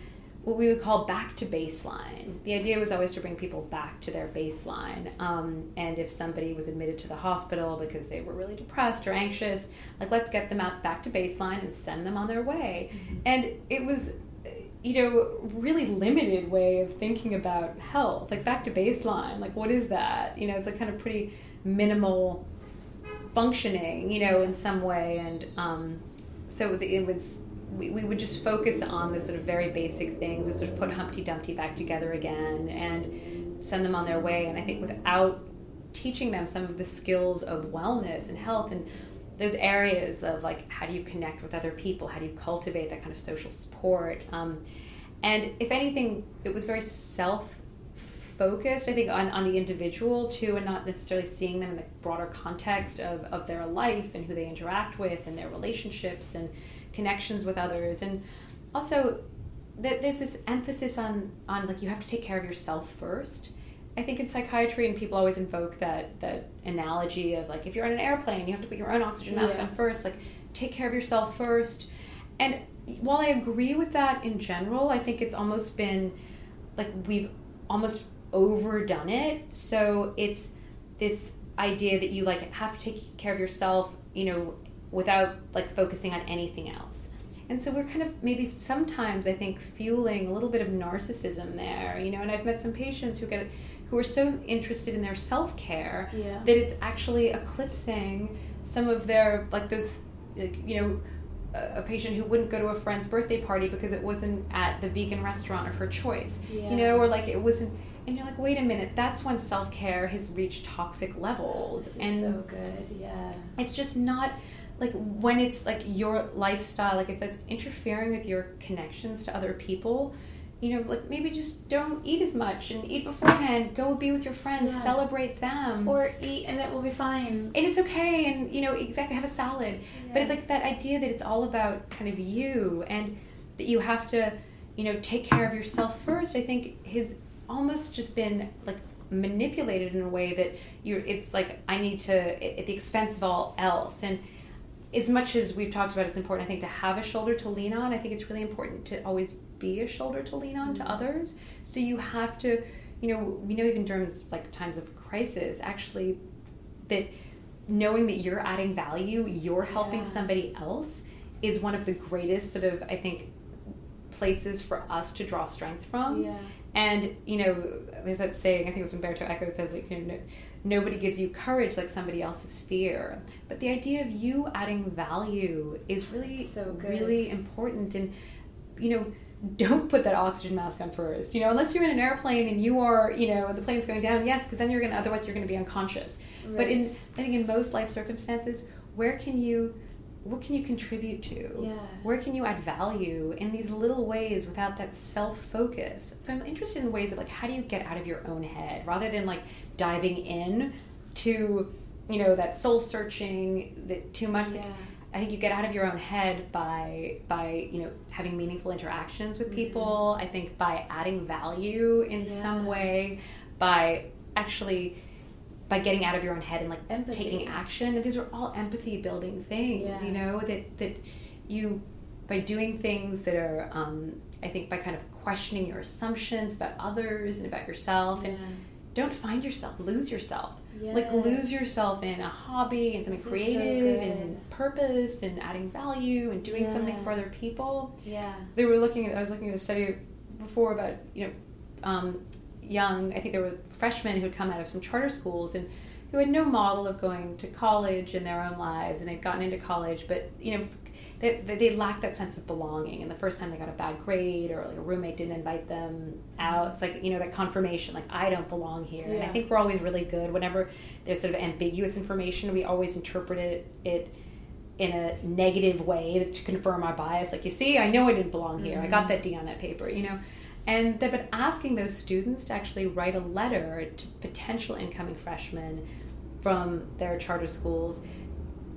what we would call back to baseline. The idea was always to bring people back to their baseline. Um, and if somebody was admitted to the hospital because they were really depressed or anxious, like let's get them out back to baseline and send them on their way. And it was, you know, really limited way of thinking about health, like back to baseline. Like what is that? You know, it's a kind of pretty minimal functioning, you know, in some way. And um, so it was we, we would just focus on the sort of very basic things and sort of put Humpty Dumpty back together again and send them on their way. And I think without teaching them some of the skills of wellness and health and those areas of like how do you connect with other people, how do you cultivate that kind of social support. Um, and if anything, it was very self focused, I think, on, on the individual too, and not necessarily seeing them in the broader context of, of their life and who they interact with and their relationships and connections with others. And also, that there's this emphasis on, on like you have to take care of yourself first. I think in psychiatry, and people always invoke that that analogy of like if you're on an airplane, you have to put your own oxygen mask Yeah. on first. Like take care of yourself first. And while I agree with that in general, I think it's almost been like we've almost overdone it. So it's this idea that you like have to take care of yourself, you know, without like focusing on anything else. And so we're kind of maybe sometimes I think fueling a little bit of narcissism there, you know. And I've met some patients who get who are so interested in their self care Yeah. that it's actually eclipsing some of their like those like, you know a patient who wouldn't go to a friend's birthday party because it wasn't at the vegan restaurant of her choice Yeah. you know or like it wasn't and you're like wait a minute that's when self-care has reached toxic levels and so good. Yeah. it's just not like when it's like your lifestyle like if it's interfering with your connections to other people you know like maybe just don't eat as much and eat beforehand. Go be with your friends. Yeah. celebrate them. Or eat and it will be fine. and it's okay and you know exactly have a salad. But it's like that idea that it's all about kind of you and that you have to you know take care of yourself first i think has almost just been like manipulated in a way that you're it's like i need to at the expense of all else. And as much as we've talked about it's important i think to have a shoulder to lean on i think it's really important to always be a shoulder to lean on to mm-hmm. others so you have to you know we know even during like times of crisis actually that knowing that you're adding value you're helping Yeah. somebody else is one of the greatest sort of i think places for us to draw strength from Yeah. and you know, there's that saying. I think it was Umberto Eco says like, you know, no, nobody gives you courage like somebody else's fear. But the idea of you adding value is really, So good. really important. And you know, don't put that oxygen mask on first. You know, unless you're in an airplane and you are, you know, the plane's going down. Yes, because then you're gonna. Otherwise, you're gonna be unconscious. But in, I think in most life circumstances, where can you, what can you contribute to? Yeah. Where can you add value in these little ways without that self focus? So I'm interested in ways of like how do you get out of your own head rather than like diving in to you know that soul searching that too much. Like, I think you get out of your own head by by you know having meaningful interactions with Mhm. people. I think by adding value in some way, by actually by getting out of your own head and like Empathy. taking action. And these are all empathy building things. Yeah. You know that that you by doing things that are um, I think by kind of questioning your assumptions about others and about yourself and don't find yourself lose yourself like lose yourself in a hobby and something This is so creative and purpose and adding value and doing something for other people Yeah. they were looking at i was looking at a study before about you know um, young i think there were freshmen who had come out of some charter schools and who had no model of going to college in their own lives and they'd gotten into college but you know they, they, lacked that sense of belonging and the first time they got a bad grade or like a roommate didn't invite them out it's like you know that confirmation like i don't belong here and i think we're always really good whenever there's sort of ambiguous information we always interpret it, it in a negative way to confirm our bias. Like, you see, I know I didn't belong here. I got mm-hmm. that D on that paper, you know. And they've been asking those students to actually write a letter to potential incoming freshmen from their charter schools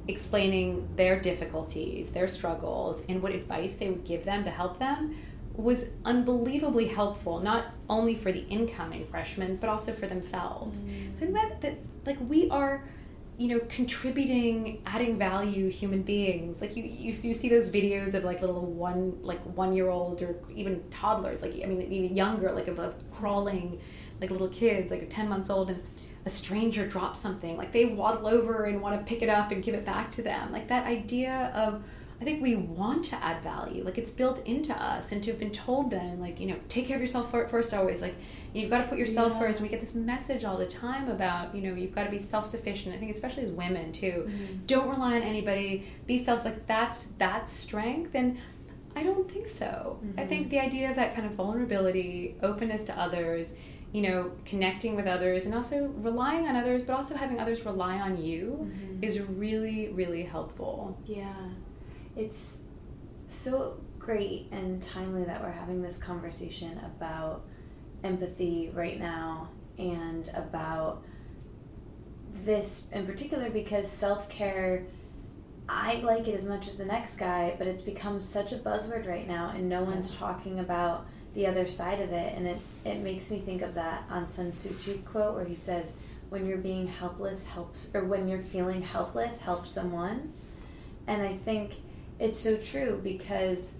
explaining their difficulties, their struggles, and what advice they would give them to help them was unbelievably helpful, not only for the incoming freshmen, but also for themselves. Mm. So that, that like we are, you know, contributing, adding value human beings. Like you, you, you see those videos of like little one, like one year old or even toddlers, like, I mean, even younger, like of, crawling, like little kids, like 10 months old and a stranger drops something, like they waddle over and want to pick it up and give it back to them. Like that idea of, I think we want to add value. Like it's built into us, and to have been told then, like you know, take care of yourself first. Always, like you've got to put yourself Yeah. first. And we get this message all the time about you know you've got to be self sufficient. I think especially as women too, Mhm. don't rely on anybody. Be self. Like that's that's strength, and I don't think so. I Mhm. think the idea of that kind of vulnerability, openness to others, you know, connecting with others, and also relying on others, but also having others rely on you Mhm. is really really helpful. Yeah. It's so great and timely that we're having this conversation about empathy right now and about this in particular because self care. I like it as much as the next guy, but it's become such a buzzword right now, and no one's talking about the other side of it. And it, it makes me think of that Aung San Suu Kyi quote where he says, When you're being helpless, helps, or when you're feeling helpless, help someone. And I think it's so true because,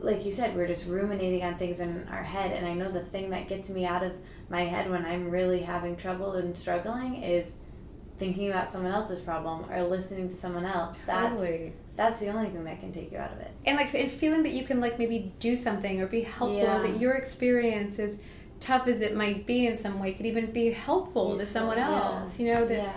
like you said, we're just ruminating on things in our head. And I know the thing that gets me out of my head when I'm really having trouble and struggling is thinking about someone else's problem or listening to someone else. That's Totally. that's the only thing that can take you out of it. and like and feeling that you can like maybe do something or be helpful Yeah. that your experience as tough as it might be in some way could even be helpful to Useful, someone yeah. else you know that yeah.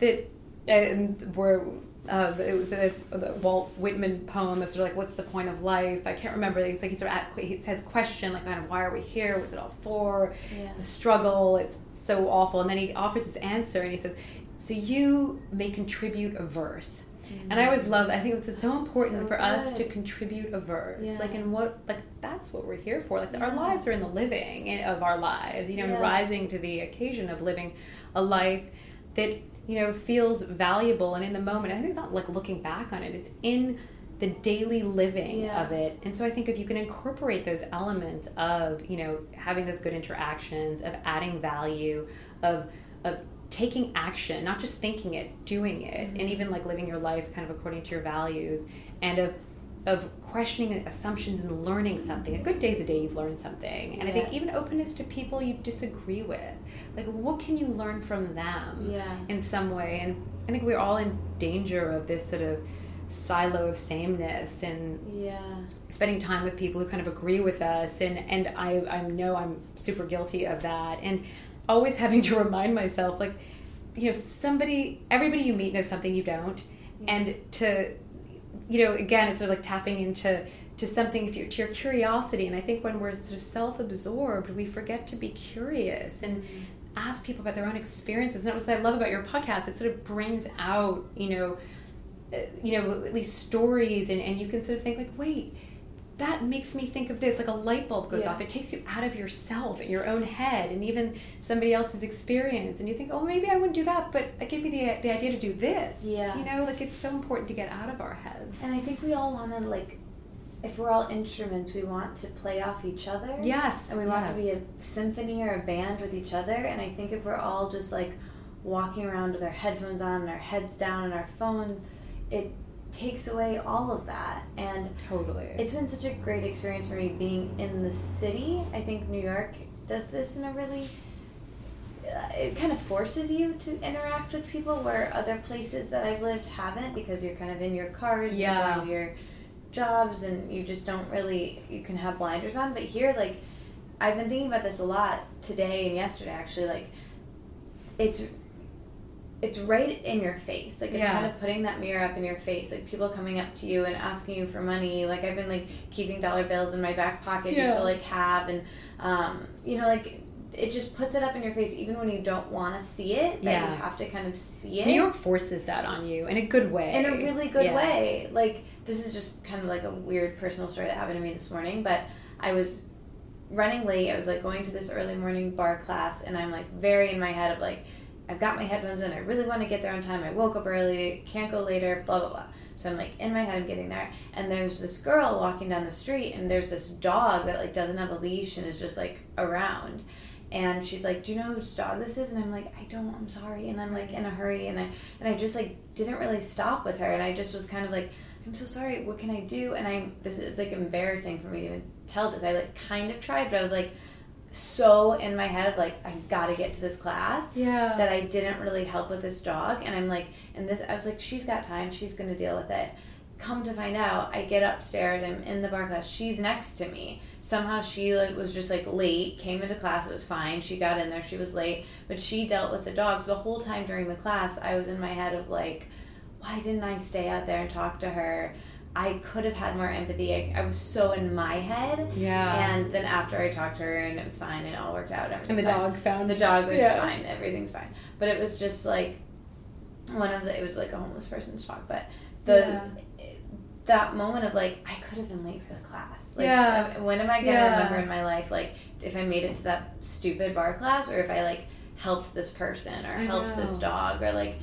that and we're uh, it was a, the Walt Whitman poem. It's sort of like, "What's the point of life?" I can't remember. It's like he sort of at, he says question like, "Kind of why are we here? What's it all for?" Yeah. The struggle. It's so awful. And then he offers this answer, and he says, "So you may contribute a verse." And I always love. I think it's so important So for us to contribute a verse. Yeah. Like, in what? Like, that's what we're here for. Like, our lives are in the living of our lives. You know, Yeah. rising to the occasion of living a life that you know feels valuable and in the moment. I think it's not like looking back on it. It's in the daily living Yeah. of it. And so I think if you can incorporate those elements of you know having those good interactions, of adding value, of of taking action, not just thinking it, doing it, and mm-hmm. even like living your life kind of according to your values, and of of questioning assumptions and learning something. A good day is a day you've learned something, and I think even openness to people you disagree with, like what can you learn from them? Yeah. in some way. And I think we're all in danger of this sort of silo of sameness and Yeah. spending time with people who kind of agree with us. And, and I, I know I'm super guilty of that. And always having to remind myself, like, you know, somebody, everybody you meet knows something you don't. And to, you know, again, it's sort of like tapping into to something if you to your curiosity. And I think when we're sort of self-absorbed, we forget to be curious and mm-hmm. Ask people about their own experiences. And that's what I love about your podcast. It sort of brings out, you know, uh, you know, at least stories, and, and you can sort of think like, wait, that makes me think of this. Like a light bulb goes Yeah. off. It takes you out of yourself and your own head, and even somebody else's experience. And you think, oh, maybe I wouldn't do that, but it gave me the the idea to do this. Yeah. you know, like it's so important to get out of our heads. And I think we all want to like, if we're all instruments, we want to play off each other. Yes, And we want yes. to be a symphony or a band with each other. And I think if we're all just like walking around with our headphones on and our heads down and our phone, it takes away all of that. And totally. it's been such a great experience for me being in the city. I think New York does this in a really uh, it kind of forces you to interact with people where other places that I've lived haven't because you're kind of in your cars, Yeah. you're going to your jobs, and you just don't really you can have blinders on. But here, like I've been thinking about this a lot today and yesterday. Actually, like it's it's right in your face. Like it's Yeah. kind of putting that mirror up in your face. Like people coming up to you and asking you for money. Like I've been like keeping dollar bills in my back pocket just to like have and um, you know like it just puts it up in your face even when you don't want to see it. That Yeah. you have to kind of see it New York forces that on you in a good way. in a really good Yeah. way. Like this is just kind of like a weird personal story that happened to me this morning, but I was running late. I was like going to this early morning bar class and I'm like very in my head of like I've got my headphones in. I really want to get there on time. I woke up early, can't go later, blah blah blah. So I'm like in my head I'm getting there and there's this girl walking down the street and there's this dog that like doesn't have a leash and is just like around. And she's like, "Do you know whose dog this is?" And I'm like, "I don't. I'm sorry." And I'm like in a hurry, and I and I just like didn't really stop with her, and I just was kind of like, "I'm so sorry. What can I do?" And I this is it's like embarrassing for me to even tell this. I like kind of tried, but I was like so in my head of like I gotta get to this class Yeah. that I didn't really help with this dog, and I'm like, and this I was like, she's got time. She's gonna deal with it. Come to find out, I get upstairs. I'm in the bar class. She's next to me. Somehow she like was just like late. Came into class. It was fine. She got in there. She was late, but she dealt with the dogs the whole time during the class. I was in my head of like, why didn't I stay out there and talk to her? I could have had more empathy. I, I was so in my head. yeah. And then after I talked to her and it was fine, it all worked out. And the fine. dog found The dog was Yeah. fine. Everything's fine. But it was just like one of the. It was like a homeless person's talk, but the Yeah. that moment of like I could have been late for the class. Like, Yeah. When am I gonna Yeah. remember in my life like if I made it to that stupid bar class or if I like helped this person or I helped this dog or like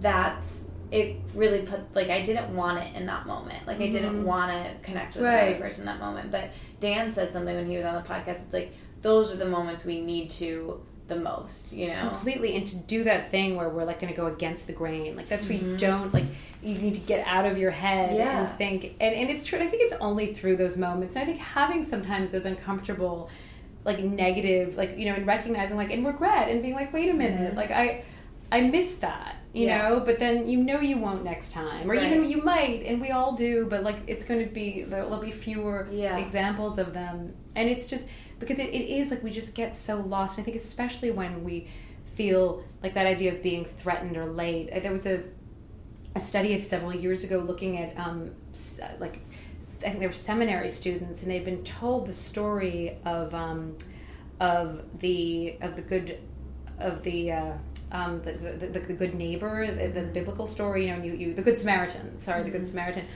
that's it really put like I didn't want it in that moment. Like I didn't Mhm. want to connect with Right. another person in that moment. But Dan said something when he was on the podcast. It's like those are the moments we need to the most. You know. completely and to do that thing where we're like going to go against the grain like that's where you Mhm. don't like you need to get out of your head Yeah. and think and, and it's true i think it's only through those moments and i think having sometimes those uncomfortable like negative like you know and recognizing like and regret and being like wait a minute Mhm. like i i missed that you Yeah. know but then you know you won't next time or even you might and we all do but like it's going to be there'll be fewer Yeah. examples of them and it's just because it, it is like we just get so lost and i think especially when we feel like that idea of being threatened or late there was a a study of several years ago looking at um, like I think they were seminary students, and they'd been told the story of um, of the of the good of the. Uh, um, the, the, the, good neighbor, the, the biblical story, you know, you, you, the good Samaritan, sorry, the good Samaritan.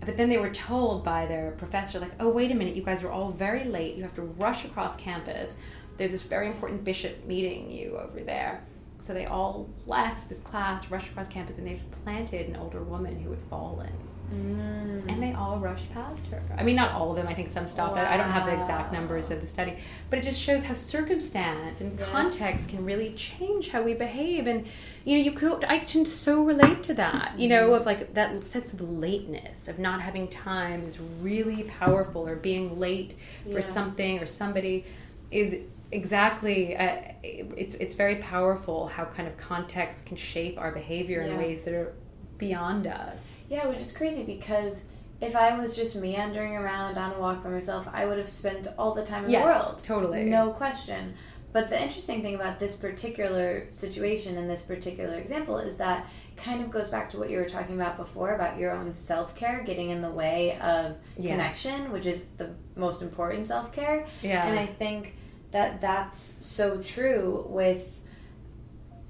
But then they were told by their professor, like, oh, wait a minute, you guys are all very late. You have to rush across campus. There's this very important bishop meeting you over there. So they all left this class, rushed across campus, and they planted an older woman who had fallen Mm. and they all rushed past her. I mean, not all of them. I think some stopped. I I don't have the exact numbers of the study, but it just shows how circumstance and Yeah. context can really change how we behave. And you know, you could I can so relate to that. You know, of like that sense of lateness, of not having time is really powerful, or being late for Yeah. something or somebody is exactly uh, it's it's very powerful how kind of context can shape our behavior in ways that are beyond us Yeah, which is crazy because if I was just meandering around on a walk by myself, I would have spent all the time in Yes, the world. totally. No question. But the interesting thing about this particular situation and this particular example is that kind of goes back to what you were talking about before about your own self care getting in the way of connection, which is the most important self care. yeah And I think that that's so true with,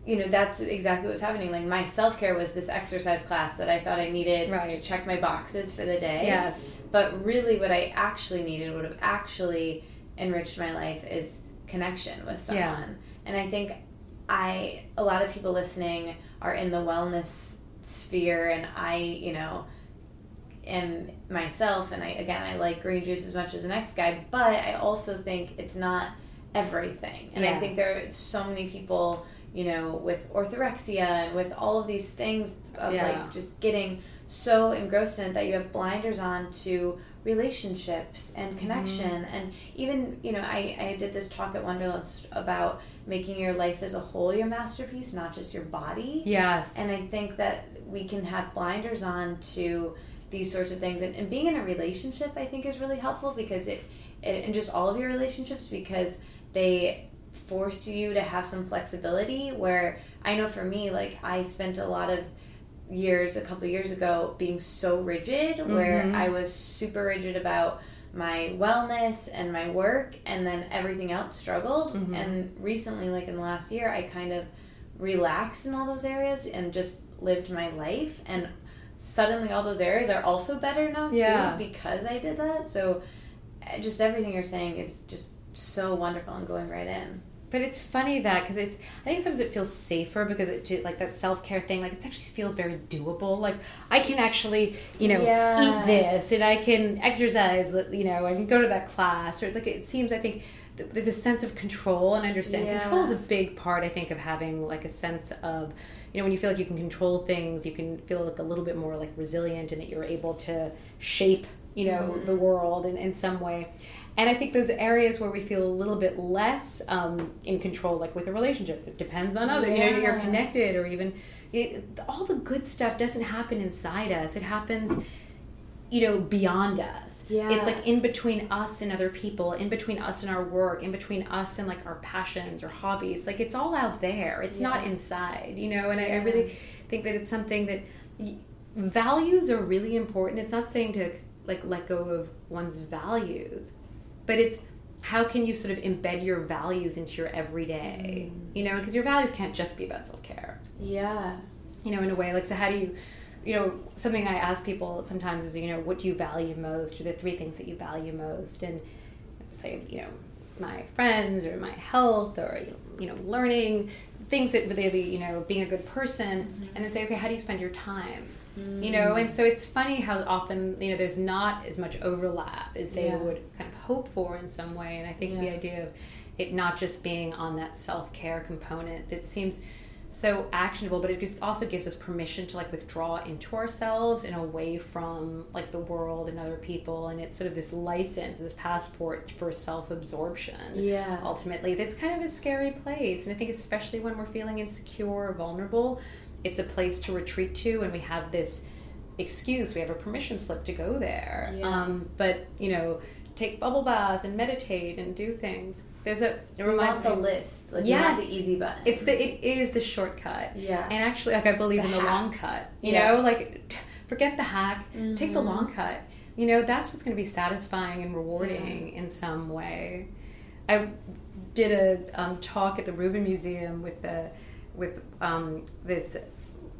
you know, that's exactly what's happening. Like my self care was this exercise class that I thought I needed Right. to check my boxes for the day. yes But really, what I actually needed, would have actually enriched my life, is connection with someone. Yeah. And I think I, a lot of people listening are in the wellness sphere, and I, you know, am myself. And I, again, I like green juice as much as the next guy, but I also think it's not everything. And I think there are so many people, you know, with orthorexia and with all of these things of Yeah. like just getting so engrossed in it that you have blinders on to relationships and mm-hmm. connection. And even you know I, I did this talk at Wanderlust about making your life as a whole your masterpiece not just your body. Yes. And i think that we can have blinders on to these sorts of things. And, and being in a relationship i think is really helpful because it, it and just all of your relationships because they force you to have some flexibility where i know for me like i spent a lot of years a couple years ago being so rigid where Mhm. i was super rigid about my wellness and my work and then everything else struggled Mhm. and recently like in the last year i kind of relaxed in all those areas and just lived my life and suddenly all those areas are also better now Yeah. too because i did that so uh, just everything you're saying is just so wonderful and going right in But it's funny that because it's, I think sometimes it feels safer because it like that self care thing, like it actually feels very doable. Like I can actually, you know, Yeah. eat this and I can exercise, you know, and go to that class. Or like it seems, I think there's a sense of control and understanding. Yeah. Control is a big part, I think, of having like a sense of, you know, when you feel like you can control things, you can feel like a little bit more like resilient and that you're able to shape, you know, Mhm. the world in, in some way. And I think those areas where we feel a little bit less um, in control, like with a relationship, it depends on other. You know, you're connected, or even it, all the good stuff doesn't happen inside us. It happens, you know, beyond us. Yeah. It's like in between us and other people, in between us and our work, in between us and like our passions or hobbies. Like it's all out there. It's not inside, you know. And I, I really think that it's something that y- values are really important. It's not saying to like let go of one's values, but it's how can you sort of embed your values into your everyday, mm. you know, because your values can't just be about self care yeah. You know, in a way. Like, so how do you, you know, something I ask people sometimes is, you know, what do you value most, or the three things that you value most, and say, you know, my friends or my health or you know, learning things that really, you know, being a good person, mm-hmm. and then say, okay, how do you spend your time? You know, and so it's funny how often you know there's not as much overlap as they Yeah. would kind of hope for in some way, and I think the idea of it not just being on that self care component that seems so actionable, but it just also gives us permission to like withdraw into ourselves and away from like the world and other people, and it's sort of this license, this passport for self absorption. Yeah. ultimately, that's kind of a scary place, and I think especially when we're feeling insecure or vulnerable, it's a place to retreat to, and we have this excuse, we have a permission slip to go there. Yeah. Um, but you know, take bubble baths and meditate and do things. There's a it reminds want the me. list. Like Yes. the easy button. It's the it is the shortcut. Yeah. And actually, like I believe The in the hack. long cut. You Yeah. know, like t- forget the hack, take the Mhm. long cut. You know, that's what's going to be satisfying and rewarding in some way. I did a um, talk at the Rubin Museum with the with um, this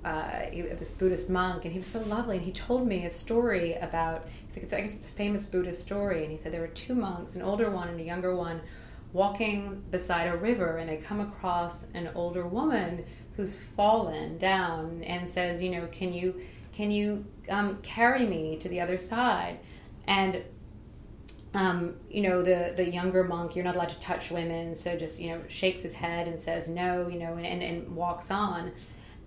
uh, this Buddhist monk, and he was so lovely. And he told me a story about. Like, it's, I guess it's a famous Buddhist story. And he said there were two monks, an older one and a younger one, walking beside a river, and they come across an older woman who's fallen down, and says, you know, can you can you um, carry me to the other side and um, you know the the younger monk you're not allowed to touch women so just you know shakes his head and says no you know and, and walks on.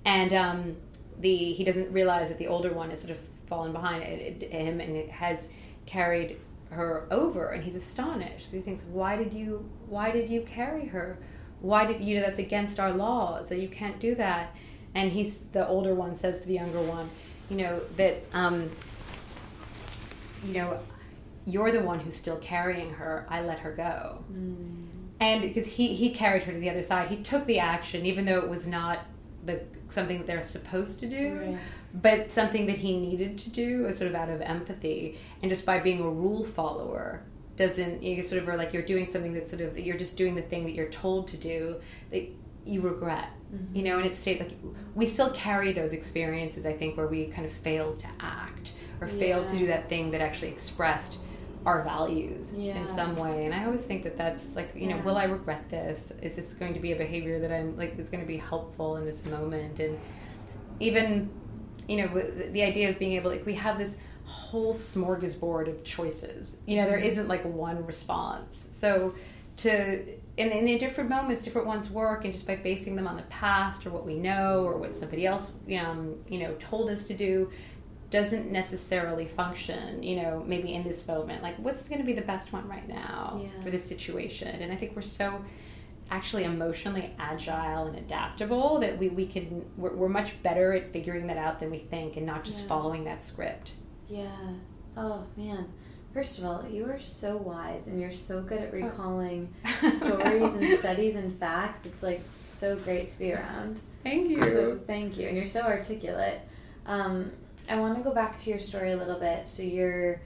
And um, the he doesn't realize that the older one is sort of fallen behind it, it, him and has carried her over and he's astonished. He thinks why did you why did you carry her? Why did you know that's against our laws that you can't do that. And he's the older one says to the younger one you know that um, you know you're the one who's still carrying her i let her go Mm. and because he he carried her to the other side he took the action even though it was not the something that they're supposed to do Right. but something that he needed to do is sort of out of empathy and just by being a rule follower doesn't you sort of are like you're doing something that sort of you're just doing the thing that you're told to do that you regret Mm-hmm. you know and it's state like we still carry those experiences i think where we kind of failed to act or failed to do that thing that actually expressed our values Yeah. in some way. And i always think that that's like you know Yeah. will i regret this? Is this going to be a behavior that i'm like that's going to be helpful in this moment? And even you know the idea of being able like we have this whole smorgasbord of choices. You know there isn't like one response. So to and, and in different moments different ones work and just by basing them on the past or what we know or what somebody else um, you know told us to do doesn't necessarily function you know maybe in this moment like what's going to be the best one right now Yeah. for this situation and i think we're so actually emotionally agile and adaptable that we, we can we're, we're much better at figuring that out than we think and not just Yeah. following that script Yeah. Oh man. First of all, you are so wise and you're so good Oh. at recalling stories and studies and facts. It's like so great to be around. thank So thank you. And you're so articulate. Um, I want to go back to your story a little bit. So you're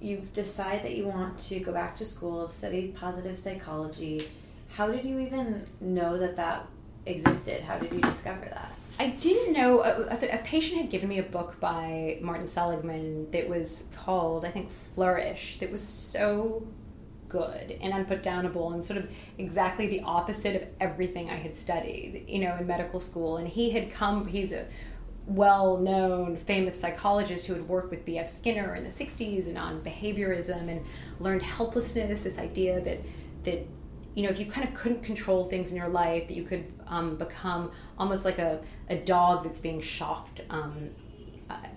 you decide that you want to go back to school, study positive psychology. How did you even know that that existed? How did you discover that? I didn't know. A, a, patient had given me a book by Martin Seligman that was called, I think, Flourish, that was so good and unputdownable and sort of exactly the opposite of everything I had studied, you know, in medical school. And he had come, he's a well known, famous psychologist who had worked with B.F. Skinner in the 60s and on behaviorism and learned helplessness, this idea that, that you know, if you kind of couldn't control things in your life, that you could um, become almost like a, a dog that's being shocked um,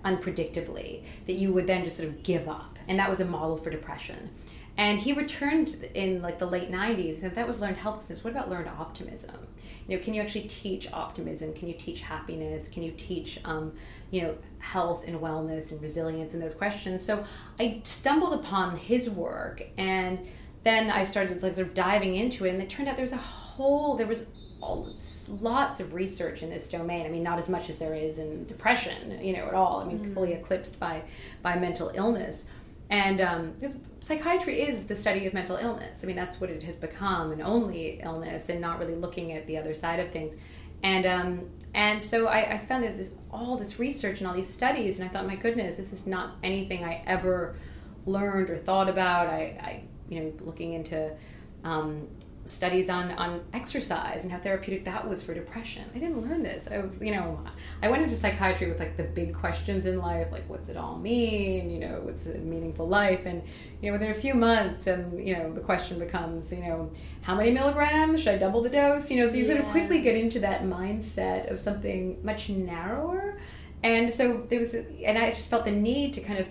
unpredictably, that you would then just sort of give up. And that was a model for depression. And he returned in like the late 90s, and that was learned helplessness. What about learned optimism? You know, can you actually teach optimism? Can you teach happiness? Can you teach, um, you know, health and wellness and resilience and those questions? So I stumbled upon his work, and then I started like sort of diving into it, and it turned out there's a whole there was all, lots of research in this domain. I mean, not as much as there is in depression, you know, at all. I mean, fully eclipsed by by mental illness. And um, psychiatry is the study of mental illness. I mean, that's what it has become, and only illness, and not really looking at the other side of things. And um, and so I, I found there's this all this research and all these studies, and I thought, my goodness, this is not anything I ever learned or thought about. I, I you know, looking into um, studies on, on exercise and how therapeutic that was for depression. I didn't learn this. I, you know, I went into psychiatry with like the big questions in life, like what's it all mean? You know, what's a meaningful life? And you know, within a few months, and you know, the question becomes, you know, how many milligrams should I double the dose? You know, so you sort of Yeah. quickly get into that mindset of something much narrower. And so there was, and I just felt the need to kind of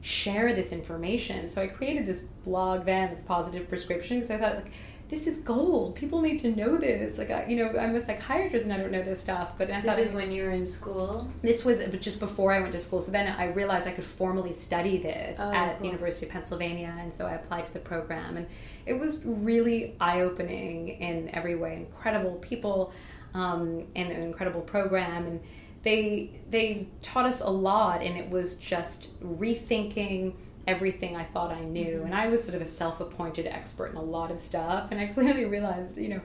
share this information. So I created this blog then, Positive Prescription, because I thought like this is gold. People need to know this. Like I, you know, I'm a psychiatrist and I don't know this stuff, but I This thought is it- when you were in school. this was just before I went to school. So then I realized I could formally study this Oh, at cool. the University of Pennsylvania, and so I applied to the program, and it was really eye opening in every way. Incredible people, um, and an incredible program, and they they taught us a lot, and it was just rethinking everything I thought I knew. And I was sort of a self appointed expert in a lot of stuff, and I clearly realized, you know,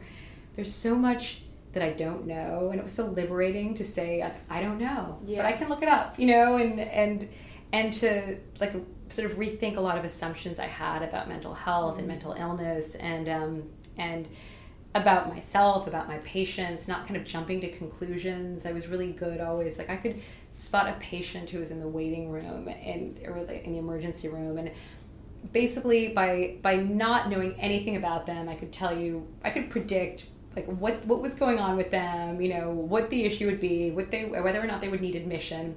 there's so much that I don't know, and it was so liberating to say like, I don't know, Yeah. but I can look it up, you know, and and and to like sort of rethink a lot of assumptions I had about mental health and mental illness, and um, and about myself, about my patients, not kind of jumping to conclusions. I was really good always. Like I could spot a patient who was in the waiting room and or in the emergency room and basically by by not knowing anything about them, I could tell you I could predict like what what was going on with them, you know, what the issue would be, what they whether or not they would need admission.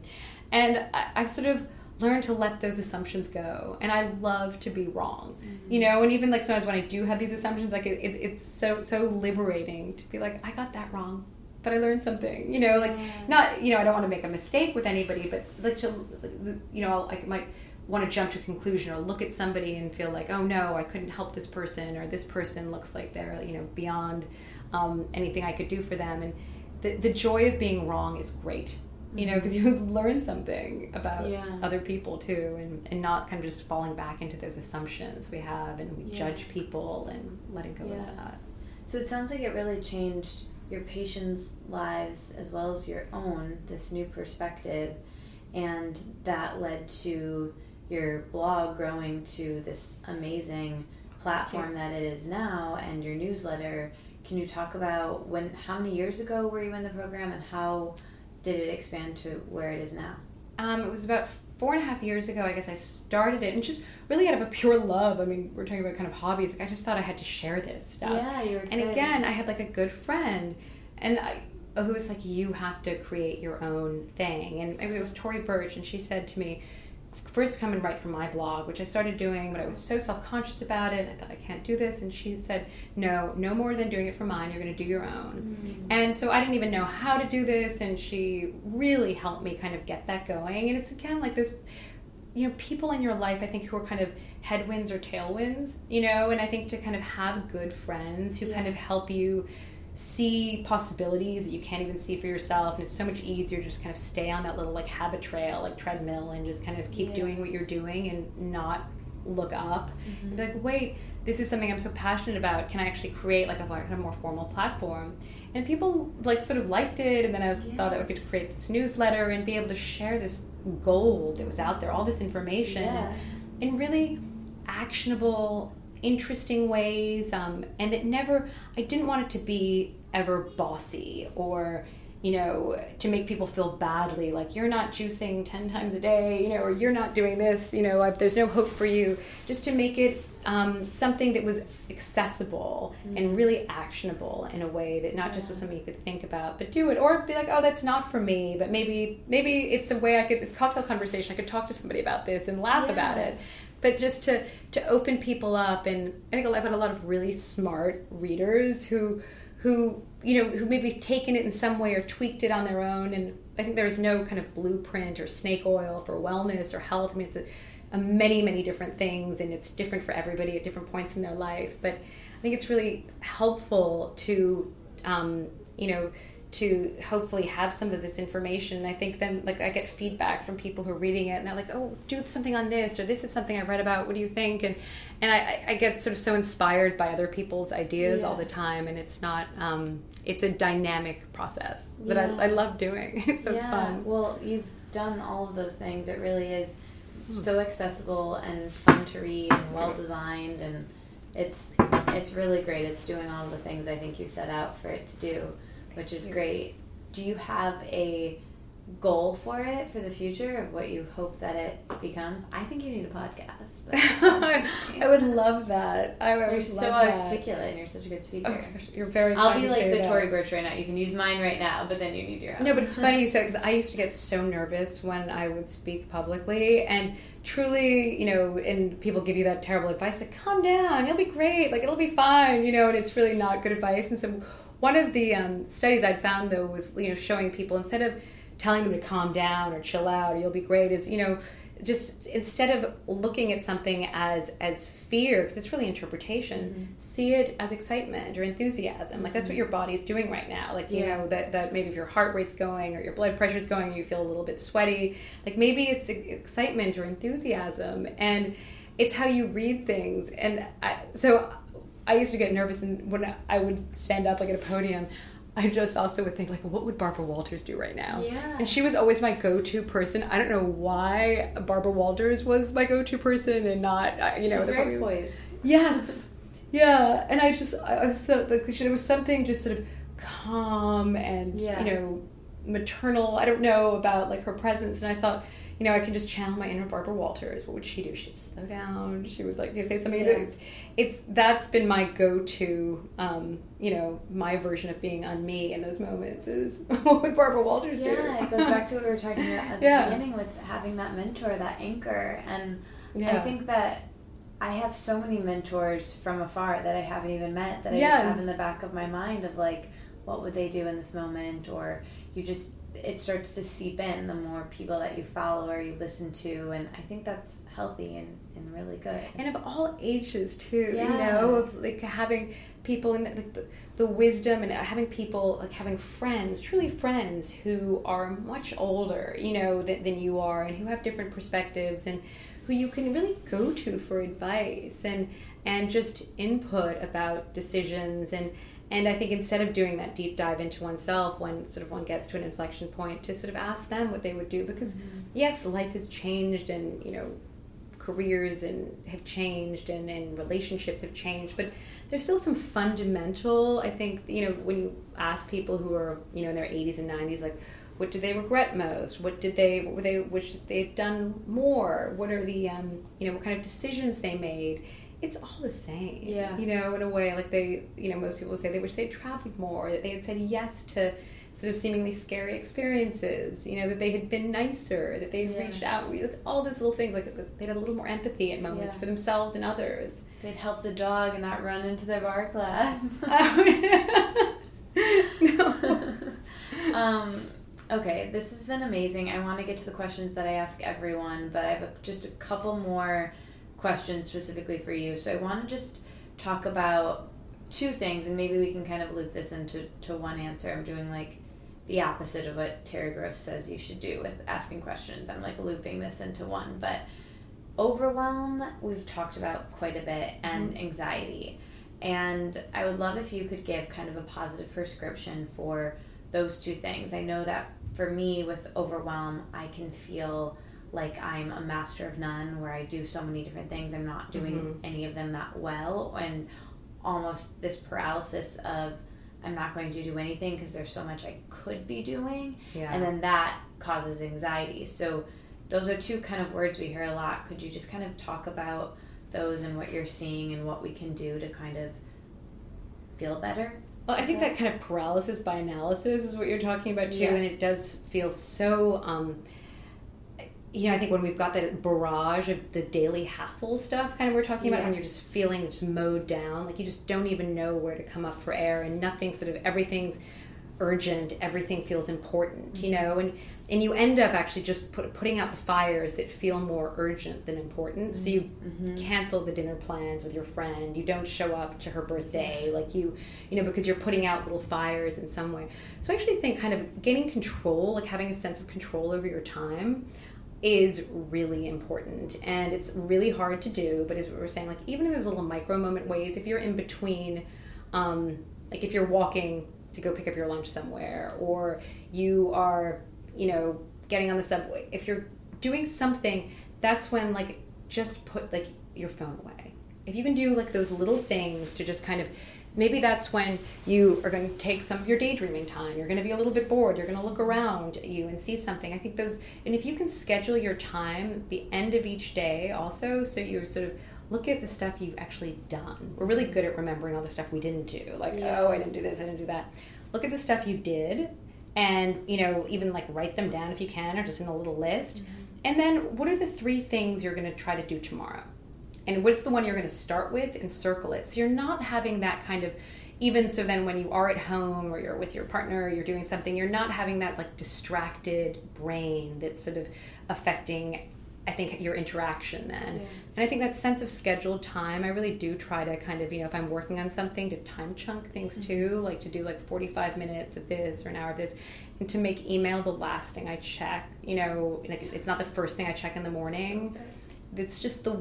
And I, I've sort of learn to let those assumptions go and i love to be wrong mm-hmm. you know and even like sometimes when i do have these assumptions like it, it, it's so so liberating to be like i got that wrong but i learned something you know like yeah. not you know i don't want to make a mistake with anybody but like to you know i might want to jump to a conclusion or look at somebody and feel like oh no i couldn't help this person or this person looks like they're you know beyond um, anything i could do for them and the, the joy of being wrong is great you know, because you learn something about yeah. other people too, and, and not kind of just falling back into those assumptions we have and we yeah. judge people and letting go of that. So it sounds like it really changed your patients' lives as well as your own, this new perspective, and that led to your blog growing to this amazing platform that it is now and your newsletter. Can you talk about when how many years ago were you in the program and how did it expand to where it is now? Um, it was about four and a half years ago, I guess I started it, and just really out of a pure love. I mean, we're talking about kind of hobbies. Like I just thought I had to share this stuff. Yeah, you were. Excited. And again, I had like a good friend, and I, oh, who was like, "You have to create your own thing." And it was Tory Burch, and she said to me, first come and write for my blog, which I started doing, but I was so self conscious about it. I thought I can't do this, and she said, "No, no more than doing it for mine. You're going to do your own." Mm-hmm. And so I didn't even know how to do this, and she really helped me kind of get that going. And it's again like this, you know, people in your life I think who are kind of headwinds or tailwinds, you know, and I think to kind of have good friends who yeah. kind of help you see possibilities that you can't even see for yourself and it's so much easier to just kind of stay on that little like habit trail like treadmill and just kind of keep yeah. doing what you're doing and not look up mm-hmm. and be like wait this is something i'm so passionate about can i actually create like a, a more formal platform and people like sort of liked it and then i was, yeah. thought i could create this newsletter and be able to share this gold that was out there all this information yeah. in really actionable interesting ways um, and it never i didn't want it to be ever bossy or you know to make people feel badly like you're not juicing 10 times a day you know or you're not doing this you know there's no hope for you just to make it um, something that was accessible mm-hmm. and really actionable in a way that not yeah. just was something you could think about but do it or be like oh that's not for me but maybe maybe it's the way i could it's cocktail conversation i could talk to somebody about this and laugh yeah. about it but just to to open people up. And i think i've had a lot of really smart readers who who you know who maybe taken it in some way or tweaked it on their own. And i think there's no kind of blueprint or snake oil for wellness or health. I mean it's a, a many many different things and it's different for everybody at different points in their life. But i think it's really helpful to um, you know to hopefully have some of this information. And I think then like I get feedback from people who are reading it and they're like, oh, do something on this or this is something I read about. What do you think? And and I, I get sort of so inspired by other people's ideas yeah. all the time. And it's not um, it's a dynamic process that yeah. I, I love doing. so yeah. it's fun. Well, you've done all of those things. It really is hmm. so accessible and fun to read and well designed and it's it's really great. It's doing all the things I think you set out for it to do which is great. Do you have a goal for it for the future of what you hope that it becomes? I think you need a podcast. I would love that. I would love that. you're so articulate and you're such a good speaker. Oh, you're very. I'll be like the Tory Burch right now. You can use mine right now, but then you need your own. No, but it's funny said because I used to get so nervous when I would speak publicly, and truly, you know, and people give you that terrible advice like, "Calm down, you'll be great, like it'll be fine," you know, and it's really not good advice. And so one of the um, studies I'd found though was you know showing people instead of telling them to calm down or chill out or you'll be great is you know just instead of looking at something as as fear because it's really interpretation mm-hmm. see it as excitement or enthusiasm. Like that's what your body's doing right now. Like you yeah. know that, that maybe if your heart rate's going or your blood pressure's going you feel a little bit sweaty. Like maybe it's excitement or enthusiasm. And it's how you read things. And I, so I used to get nervous, and when I would stand up like at a podium, I just also would think like, what would Barbara Walters do right now? Yeah. And she was always my go-to person. I don't know why Barbara Walters was my go-to person and not, uh, you know, She's very poised. Yes. Yeah, and I just I, I thought like there was something just sort of calm and Yeah. you know maternal. I don't know about like her presence, and I thought. You know, I can just channel my inner Barbara Walters. What would she do? She'd slow down. She would like say something. Yeah. It's, it's that's been my go-to. Um, you know, my version of being on me in those moments is what would Barbara Walters do? Yeah, it goes back to what we were talking about at the Yeah. beginning with having that mentor, that anchor. And Yeah. I think that I have so many mentors from afar that I haven't even met that I Yes. just have in the back of my mind of like, what would they do in this moment? Or you just, it starts to seep in the more people that you follow or you listen to. And I think that's healthy and, and really good. and of all ages too Yeah. you know of like having people in the, like the, the wisdom and having people like having friends truly friends who are much older you know than, than you are and who have different perspectives and who you can really go to for advice and and just input about decisions and and I think instead of doing that deep dive into oneself when sort of one gets to an inflection point to sort of ask them what they would do. Because yes life has changed and you know careers and have changed and, and relationships have changed. But there's still some fundamental i think you know when you ask people who are you know in their 80s and 90s like what do they regret most? What did they what were they wish they had done more? What are the um, you know what kind of decisions they made it's all the same Yeah. you know in a way like they you know most people say they wish they'd traveled more that they had said yes to sort of seemingly scary experiences you know that they had been nicer that they had Yeah. reached out like, all those little things like they had a little more empathy at moments Yeah. for themselves and others They'd help the dog and not run into their bar class. no. um, okay, this has been amazing. I want to get to the questions that I ask everyone, but I have a, just a couple more questions specifically for you. So I want to just talk about two things, and maybe we can kind of loop this into to one answer. I'm doing like the opposite of what Terry Gross says you should do with asking questions. I'm like looping this into one, but overwhelm we've talked about quite a bit and mm-hmm. anxiety and i would love if you could give kind of a positive prescription for those two things i know that for me with overwhelm i can feel like i'm a master of none where i do so many different things i'm not doing Mhm. any of them that well and almost this paralysis of i'm not going to do anything because there's so much i could be doing yeah and then that causes anxiety. So those are two kind of words we hear a lot. Could you just kind of talk about those and what you're seeing and what we can do to kind of feel better? Well, I think that kind of paralysis by analysis is what you're talking about too, Yeah. and it does feel so. Um, you know, I think when we've got that barrage of the daily hassle stuff, kind of we're talking about, Yeah. when you're just feeling just mowed down, like you just don't even know where to come up for air, and nothing sort of everything's urgent, everything feels important, you know, and and you end up actually just put, putting out the fires that feel more urgent than important. So you mm-hmm. cancel the dinner plans with your friend. You don't show up to her birthday, like you, you know, because you're putting out little fires in some way. So I actually think kind of gaining control, like having a sense of control over your time, is really important. And it's really hard to do but as we were saying like even in those little micro moment ways if you're in between um, like if you're walking to go pick up your lunch somewhere or you are you know getting on the subway if you're doing something that's when like just put like your phone away. If you can do like those little things to just kind of maybe that's when you are going to take some of your daydreaming time. You're going to be a little bit bored. You're going to look around you and see something. I think those and if you can schedule your time the end of each day also so you're sort of look at the stuff you've actually done. We're really good at remembering all the stuff we didn't do. Like Yeah. oh i didn't do this i didn't do that. Look at the stuff you did and you know even like write them down if you can or just in a little list. Mm-hmm. And then what are the three things you're going to try to do tomorrow and what's the one you're going to start with? And circle it. So you're not having that kind of even so then when you are at home or you're with your partner or you're doing something you're not having that like distracted brain that's sort of affecting i think your interaction then. Yeah. and i think that sense of scheduled time i really do try to kind of you know if i'm working on something to time chunk things mm-hmm. too like to do like 45 minutes of this or an hour of this and to make email the last thing i check you know like it's not the first thing i check in the morning. it's just the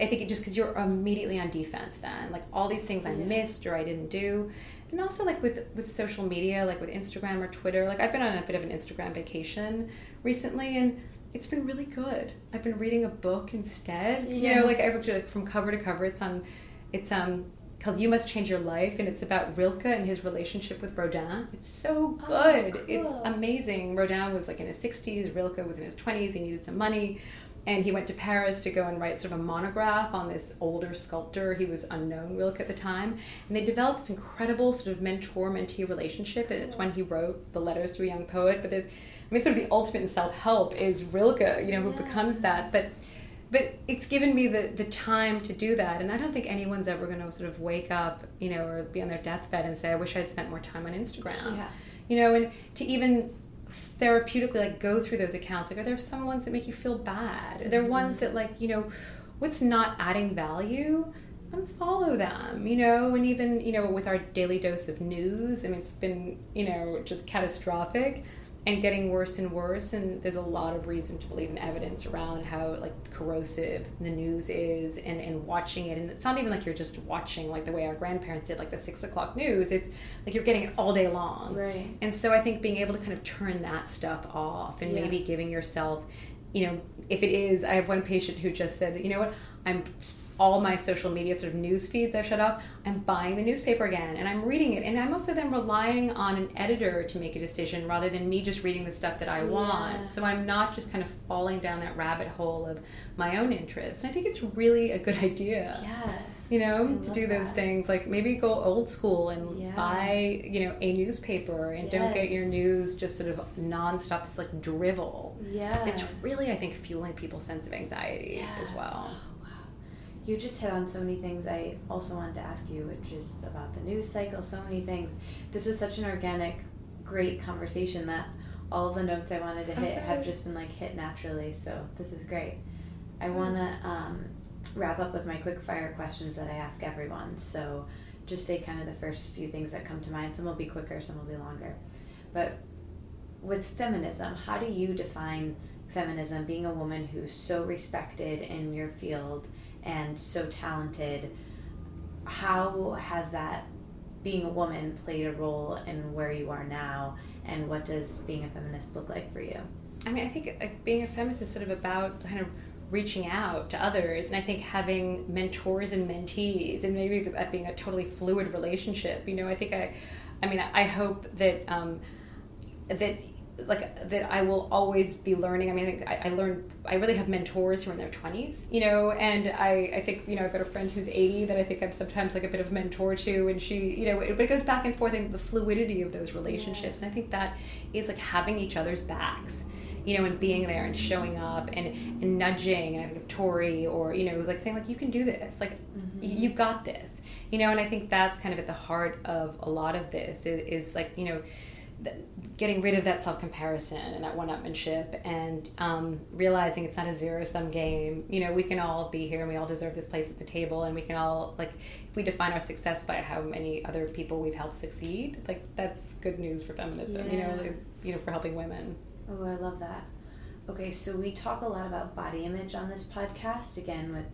i think it just because you're immediately on defense then like all these things i Yeah. missed or i didn't do and also like with with social media like with instagram or twitter like i've been on a bit of an instagram vacation recently and it's been really good i've been reading a book instead you know like i would like from cover to cover it's on it's um called "You Must Change Your Life," and it's about Rilke and his relationship with Rodin. It's so Oh, good. It's amazing. Rodin was like in his sixties. Rilke was in his twenties. He needed some money. And he went to Paris to go and write sort of a monograph on this older sculptor. He was unknown Rilke at the time. And they developed this incredible sort of mentor mentee relationship. And it's when he wrote the letters to a young poet. But there's, I mean, sort of the ultimate in self help is Rilke, you know, who Yeah. becomes that. But but it's given me the, the time to do that and i don't think anyone's ever going to sort of wake up you know or be on their deathbed and say i wish i'd spent more time on instagram Yeah. you know and to even therapeutically like go through those accounts? Like are there some ones that make you feel bad? Are there ones mm-hmm. that like you know what's not adding value? Unfollow them you know? And even you know with our daily dose of news i mean it's been you know just catastrophic and getting worse and worse and there's a lot of reason to believe in evidence around how like corrosive the news is and, and watching it and it's not even like you're just watching like the way our grandparents did like the six o'clock news it's like you're getting it all day long Right. and so I think being able to kind of turn that stuff off and Yeah. maybe giving yourself, you know, if it is, I have one patient who just said, you know what, I'm all my social media sort of news feeds I've shut off. I'm buying the newspaper again and I'm reading it, and I'm also then relying on an editor to make a decision rather than me just reading the stuff that I Yeah. want. So I'm not just kind of falling down that rabbit hole of my own interests. And I think it's really a good idea Yeah. you know, I to do those that. things. Like maybe go old school and Yeah. buy, you know, a newspaper and don't get your news just sort of nonstop. This like drivel. Yeah. It's really, I think, fueling people's sense of anxiety as well. You just hit on so many things I also wanted to ask you, which is about the news cycle, so many things. This was such an organic, great conversation that all the notes I wanted to hit have just been like hit naturally, so this is great. I want to um, wrap up with my quick fire questions that I ask everyone. So just say kind of the first few things that come to mind. Some will be quicker, some will be longer. But with feminism, how do you define feminism, being a woman who's so respected in your field and so talented? How has that being a woman played a role in where you are now, and what does being a feminist look like for you? I mean, I think being a feminist is sort of about kind of reaching out to others, and I think having mentors and mentees, and maybe that being a totally fluid relationship. You know, I think I, I mean, I hope that um, that like that I will always be learning. I mean, I I, I learn. I really have mentors who are in their twenties, you know, and I, I think you know I've got a friend who's eighty that I think I'm sometimes like a bit of a mentor to, and she, you know, it, but it goes back and forth and the fluidity of those relationships, and I think that is like having each other's backs you know, and being there and showing up and, and nudging. And I think of Tory or, you know, like saying, like, you can do this. Like, y mm-hmm. you've got this. You know, and I think that's kind of at the heart of a lot of this is, is like, you know, getting rid of that self comparison and that one upmanship and um, realizing it's not a zero sum game. You know, we can all be here and we all deserve this place at the table, and we can all, like, if we define our success by how many other people we've helped succeed, like, that's good news for feminism, you know, like, you know, for helping women. Oh, I love that. Okay, so we talk a lot about body image on this podcast, again, with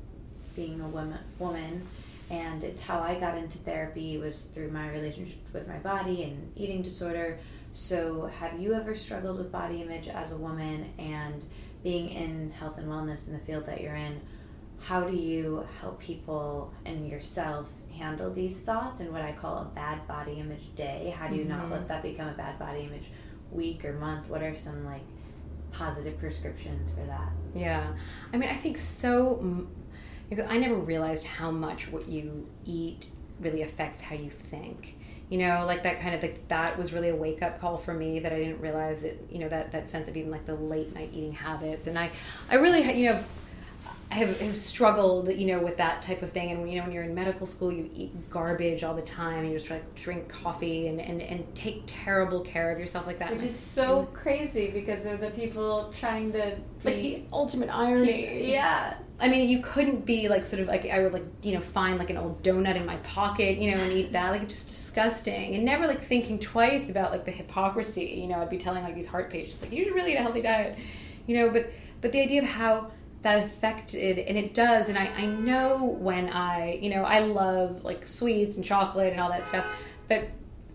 being a woman, woman and it's how I got into therapy was through my relationship with my body and eating disorder. So, have you ever struggled with body image as a woman and being in health and wellness in the field that you're in? How do you help people and yourself handle these thoughts and what I call a bad body image day? How do you not Mhm. let that become a bad body image week or month? What are some like positive prescriptions for that? Yeah, I mean, I think so. I never realized how much what you eat really affects how you think. You know, like that kind of like that was really a wake up call for me that I didn't realize that you know that that sense of even like the late night eating habits, and I I really you know. I have, have struggled, you know, with that type of thing. And you know, when you're in medical school, you eat garbage all the time, and you just like drink coffee and, and, and take terrible care of yourself like that. Which is so crazy because they're the people trying to like the ultimate irony. yeah. I mean, you couldn't be like sort of like I would like you know find like an old donut in my pocket, you know, and eat that like it's just disgusting, and never like thinking twice about like the hypocrisy. You know, I'd be telling like these heart patients like you should really eat a healthy diet, you know, but but the idea of how that affected and it does and I, I know when I you know I love like sweets and chocolate and all that stuff but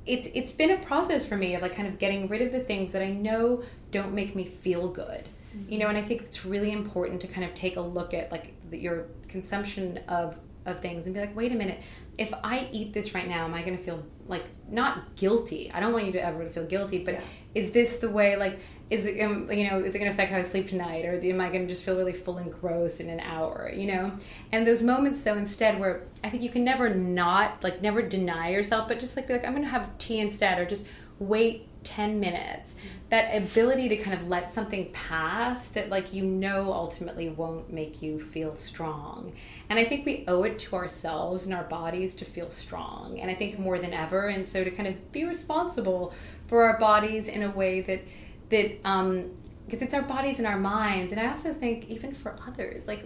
it's it's been a process for me of like kind of getting rid of the things that I know don't make me feel good you know and i think it's really important to kind of take a look at like your consumption of of things and be like wait a minute if I eat this right now, am I going to feel like not guilty? I don't want you to ever feel guilty, but Yeah. is this the way? Like, is it you know is it going to affect how I sleep tonight, or am I going to just feel really full and gross in an hour? You know, and those moments though instead where I think you can never not like never deny yourself, but just like be like I'm going to have tea instead, or just wait 10 minutes. That ability to kind of let something pass that like you know ultimately won't make you feel strong. And i think we owe it to ourselves and our bodies to feel strong and i think more than ever and so to kind of be responsible for our bodies in a way that that um because it's our bodies and our minds and i also think even for others like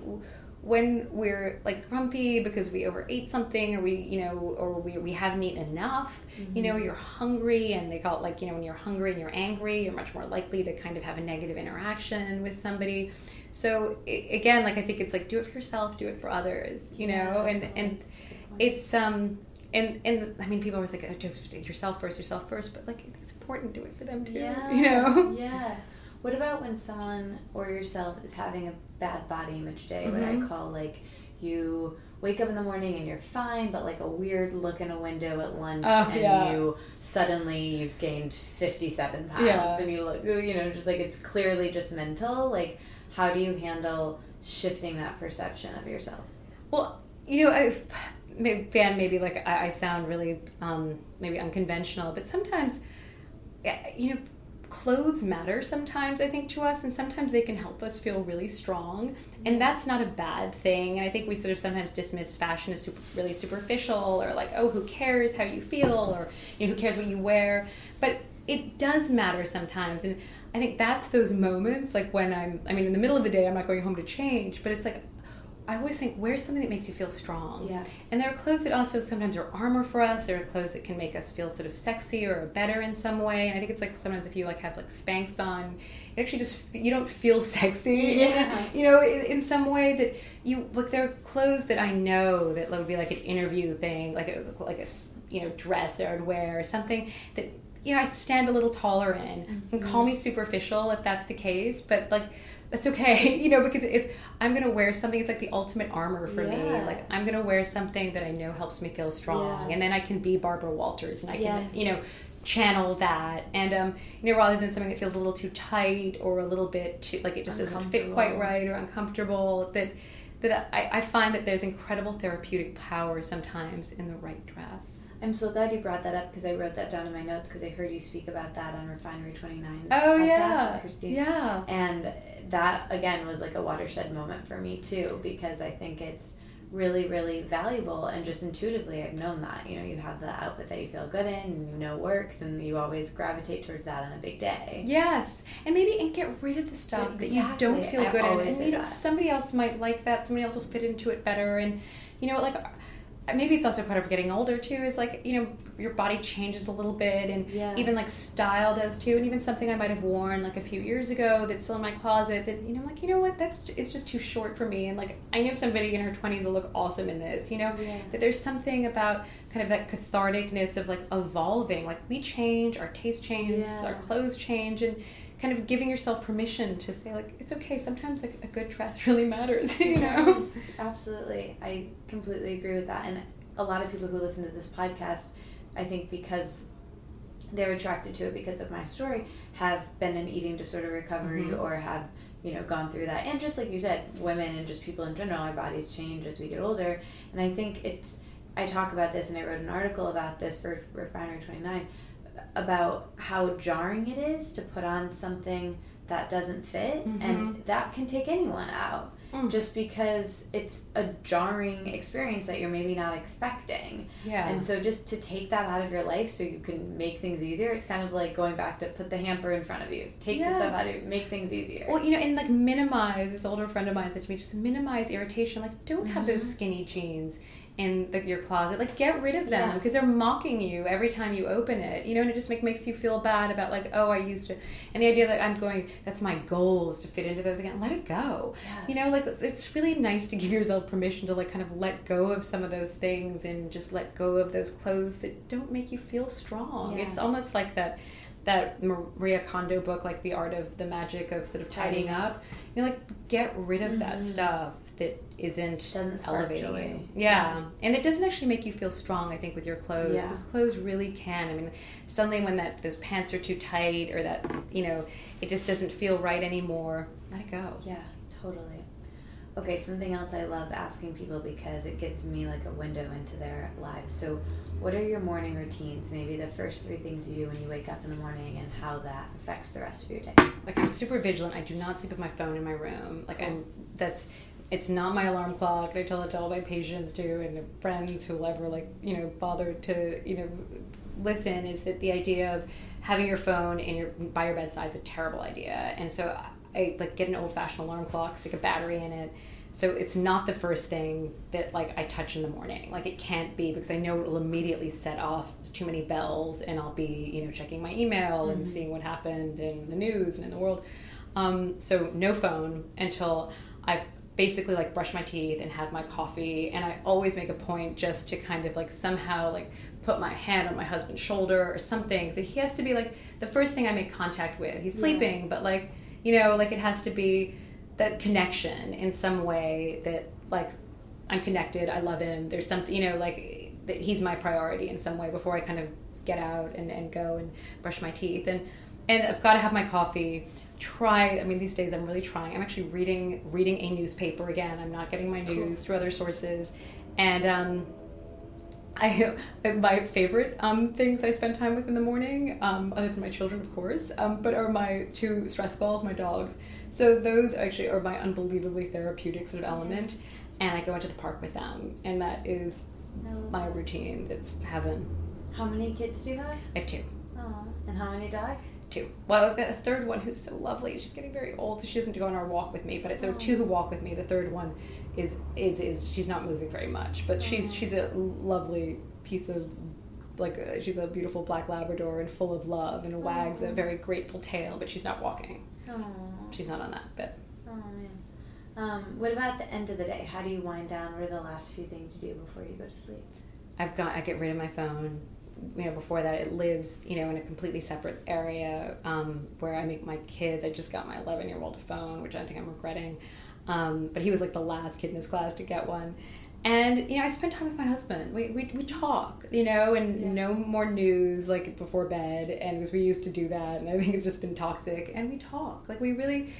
when we're like grumpy because we overate something or we you know or we, we haven't eaten enough you know you're hungry and they call it like you know when you're hungry and you're angry you're much more likely to kind of have a negative interaction with somebody. So again like i think it's like do it for yourself do it for others you know and and it's um and and i mean people always like oh, do yourself first yourself first but like important to do it for them too Yeah. you know Yeah. What about when someone or yourself is having a bad body image day? What I Mhm. call like you wake up in the morning and you're fine, but like a weird look in a window at lunch, Oh, and yeah. you suddenly you've gained fifty seven pounds, Yeah. and you look, you know, just like it's clearly just mental. Like, how do you handle shifting that perception of yourself? Well, you know, I, may- Van, maybe like I, I sound really um, maybe unconventional, but sometimes, you know, clothes matter sometimes, I think, to us, and sometimes they can help us feel really strong. And mm-hmm. that's not a bad thing. And I think we sort of sometimes dismiss fashion as super, really superficial or like, oh, who cares how you feel or, you know, who cares what you wear. But it does matter sometimes. And I think that's those moments, like when I'm, I mean, in the middle of the day, I'm not going home to change, but it's like, I always think, where's something that makes you feel strong? Yeah. And there are clothes that also sometimes are armor for us. There are clothes that can make us feel sort of sexy or better in some way. And I think it's like sometimes if you like have like Spanx on, it actually just you don't feel sexy. Yeah. you know, in, in some way that you like there are clothes that I know that would be like an interview thing, like a like a you know dress that I'd wear or something that you know I stand a little taller in. Mm-hmm. And call me superficial if that's the case, but like. That's okay, you know, because if I'm gonna wear something, it's like the ultimate armor for me. Like I'm gonna wear something that I know helps me feel strong, Yeah. and then I can be Barbara Walters, and I can, you know, channel that. And um, you know, rather than something that feels a little too tight or a little bit too like it just doesn't fit quite right or uncomfortable. That that I, I find that there's incredible therapeutic power sometimes in the right dress. I'm so glad you brought that up because I wrote that down in my notes because I heard you speak about that on Refinery 29. Oh yeah, Christine. yeah. And that again was like a watershed moment for me too because I think it's really really valuable and just intuitively I've known that you know you have the outfit that you feel good in and you know works and you always gravitate towards that on a big day. Yes, and maybe and get rid of the stuff that you don't feel I good in. And you know, somebody else might like that. Somebody else will fit into it better. And you know, like maybe it's also part of getting older too. Is like you know your body changes a little bit, and Yeah. even like style does too. And even something I might have worn like a few years ago that's still in my closet. That you know, I'm like you know what, that's it's just too short for me. And like I know somebody in her 20s will look awesome in this. You know, Yeah. that there's something about kind of that catharticness of like evolving. Like we change, our taste changes, Yeah. our clothes change, and kind of giving yourself permission to say like it's okay. Sometimes like a good dress really matters. You know. Yes, absolutely. I completely agree with that. And a lot of people who listen to this podcast, I think because they're attracted to it because of my story, have been in eating disorder recovery Mhm. or have, you know, gone through that. And just like you said, women and just people in general, our bodies change as we get older. And I think it's, I talk about this and I wrote an article about this for Refinery 29 about how jarring it is to put on something that doesn't fit and that can take anyone out Mm. just because it's a jarring experience that you're maybe not expecting. Yeah. And so just to take that out of your life so you can make things easier, it's kind of like going back to put the hamper in front of you. Take the stuff out of you, make things easier. Well, you know, and like minimize. This older friend of mine said to me, just minimize irritation. Like, don't have those Mhm. skinny jeans in the, your closet. Like, get rid of them Yeah. because they're mocking you every time you open it. You know, and it just make, makes you feel bad about like, oh, I used to. And the idea that I'm going, that's my goal is to fit into those again. Let it go. Yeah. You know, like it's, it's really nice to give yourself permission to like kind of let go of some of those things and just let go of those clothes that don't make you feel strong. Yeah. It's almost like that that Maria Kondo book, like the art of the magic of sort of tidying up. You know, like get rid of that Mhm. stuff that isn't Doesn't elevating you. Yeah. and it doesn't actually make you feel strong. I think with your clothes, Yeah. because clothes really can. I mean, suddenly when that those pants are too tight or that you know it just doesn't feel right anymore, let it go. Yeah, totally. Okay, something else I love asking people because it gives me like a window into their lives. So, what are your morning routines? Maybe the first three things you do when you wake up in the morning and how that affects the rest of your day. like I'm super vigilant. I do not sleep with my phone in my room. Like I'm that's it's not my alarm clock. I tell it to all my patients too and friends who will ever like, you know, bother to, you know, listen is that the idea of having your phone in your by your bedside is a terrible idea. And so I like get an old fashioned alarm clock, stick a battery in it. So it's not the first thing that like I touch in the morning. Like it can't be because I know it will immediately set off too many bells and I'll be, you know, checking my email and seeing what happened in the news and in the world. Um, so no phone until I basically like brush my teeth and have my coffee and I always make a point just to kind of like somehow like put my hand on my husband's shoulder or something. So he has to be like the first thing I make contact with. He's Yeah. sleeping, but like you know, like it has to be that connection in some way that like I'm connected, I love him. There's something, you know, like that he's my priority in some way before I kind of get out and, and go and brush my teeth and and I've got to have my coffee. Try. I mean, these days I'm really trying. I'm actually reading reading a newspaper again. I'm not getting my news through other sources, and um, I my favorite um, things I spend time with in the morning, um, other than my children, of course, um, but are my two stress balls, my dogs. So those actually are my unbelievably therapeutic sort of element, and I go into the park with them, and that is my routine. It's heaven. How many kids do you have? I have two. Aw. And how many dogs? Two. Well, I've got a third one who's so lovely. She's getting very old, so she doesn't go on our walk with me. But it's there are two who walk with me. The third one is is is she's not moving very much, but she's she's a lovely piece of like uh, she's a beautiful black Labrador and full of love and wags a very grateful tail. But she's not walking. Oh, She's not on that bit. oh man. Um, what about the end of the day? How do you wind down? What are the last few things you do before you go to sleep? I've got I get rid of my phone. You know, before that, it lives you know in a completely separate area um, where I make my kids. I just got my 11 year old a phone, which I think I'm regretting. Um, but he was like the last kid in his class to get one. And you know, I spend time with my husband. We we, we talk, you know, and Yeah. no more news like before bed. And because we used to do that, and I think it's just been toxic. And we talk, like we really,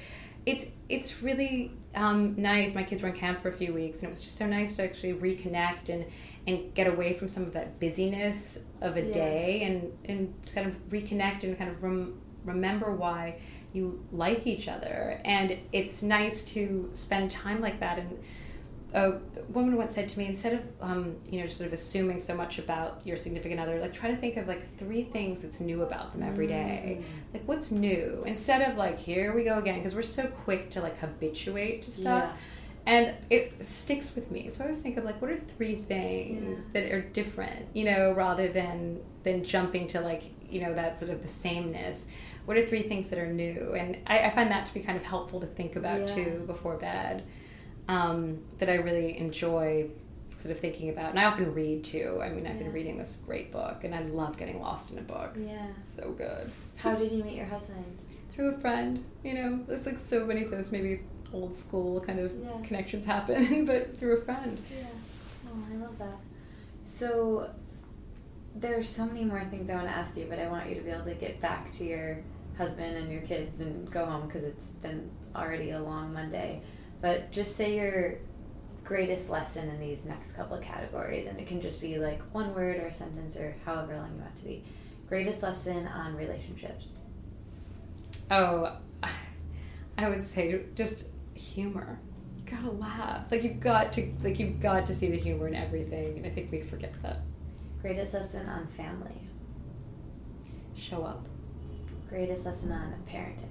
it's it's really um, nice. My kids were in camp for a few weeks, and it was just so nice to actually reconnect and and get away from some of that busyness of a Yeah. day, and and kind of reconnect and kind of rem- remember why you like each other. And it's nice to spend time like that. And a woman once said to me, instead of um, you know just sort of assuming so much about your significant other, like try to think of like three things that's new about them every day. Like what's new instead of like here we go again because we're so quick to like habituate to stuff. Yeah. And it sticks with me. So I always think of like, what are three things that are different, you know, rather than than jumping to like, you know, that sort of the sameness. What are three things that are new? And I, I find that to be kind of helpful to think about Yeah. too before bed. Um, that I really enjoy sort of thinking about. And I often read too. I mean, I've Yeah. been reading this great book, and I love getting lost in a book. Yeah. So good. How did you meet your husband? Through a friend, you know, there's like so many things. maybe old school kind of Yeah. connections happen, but through a friend. Yeah. Oh, I love that. So there's so many more things I want to ask you, but I want you to be able to get back to your husband and your kids and go home because it's been already a long Monday. But just say your greatest lesson in these next couple of categories, and it can just be like one word or a sentence or however long you want to be. Greatest lesson on relationships. Oh, I would say just humor. You gotta laugh. Like you've got to like you've got to see the humor in everything, and I think we forget that. Greatest lesson on family. Show up. Greatest lesson on parenting.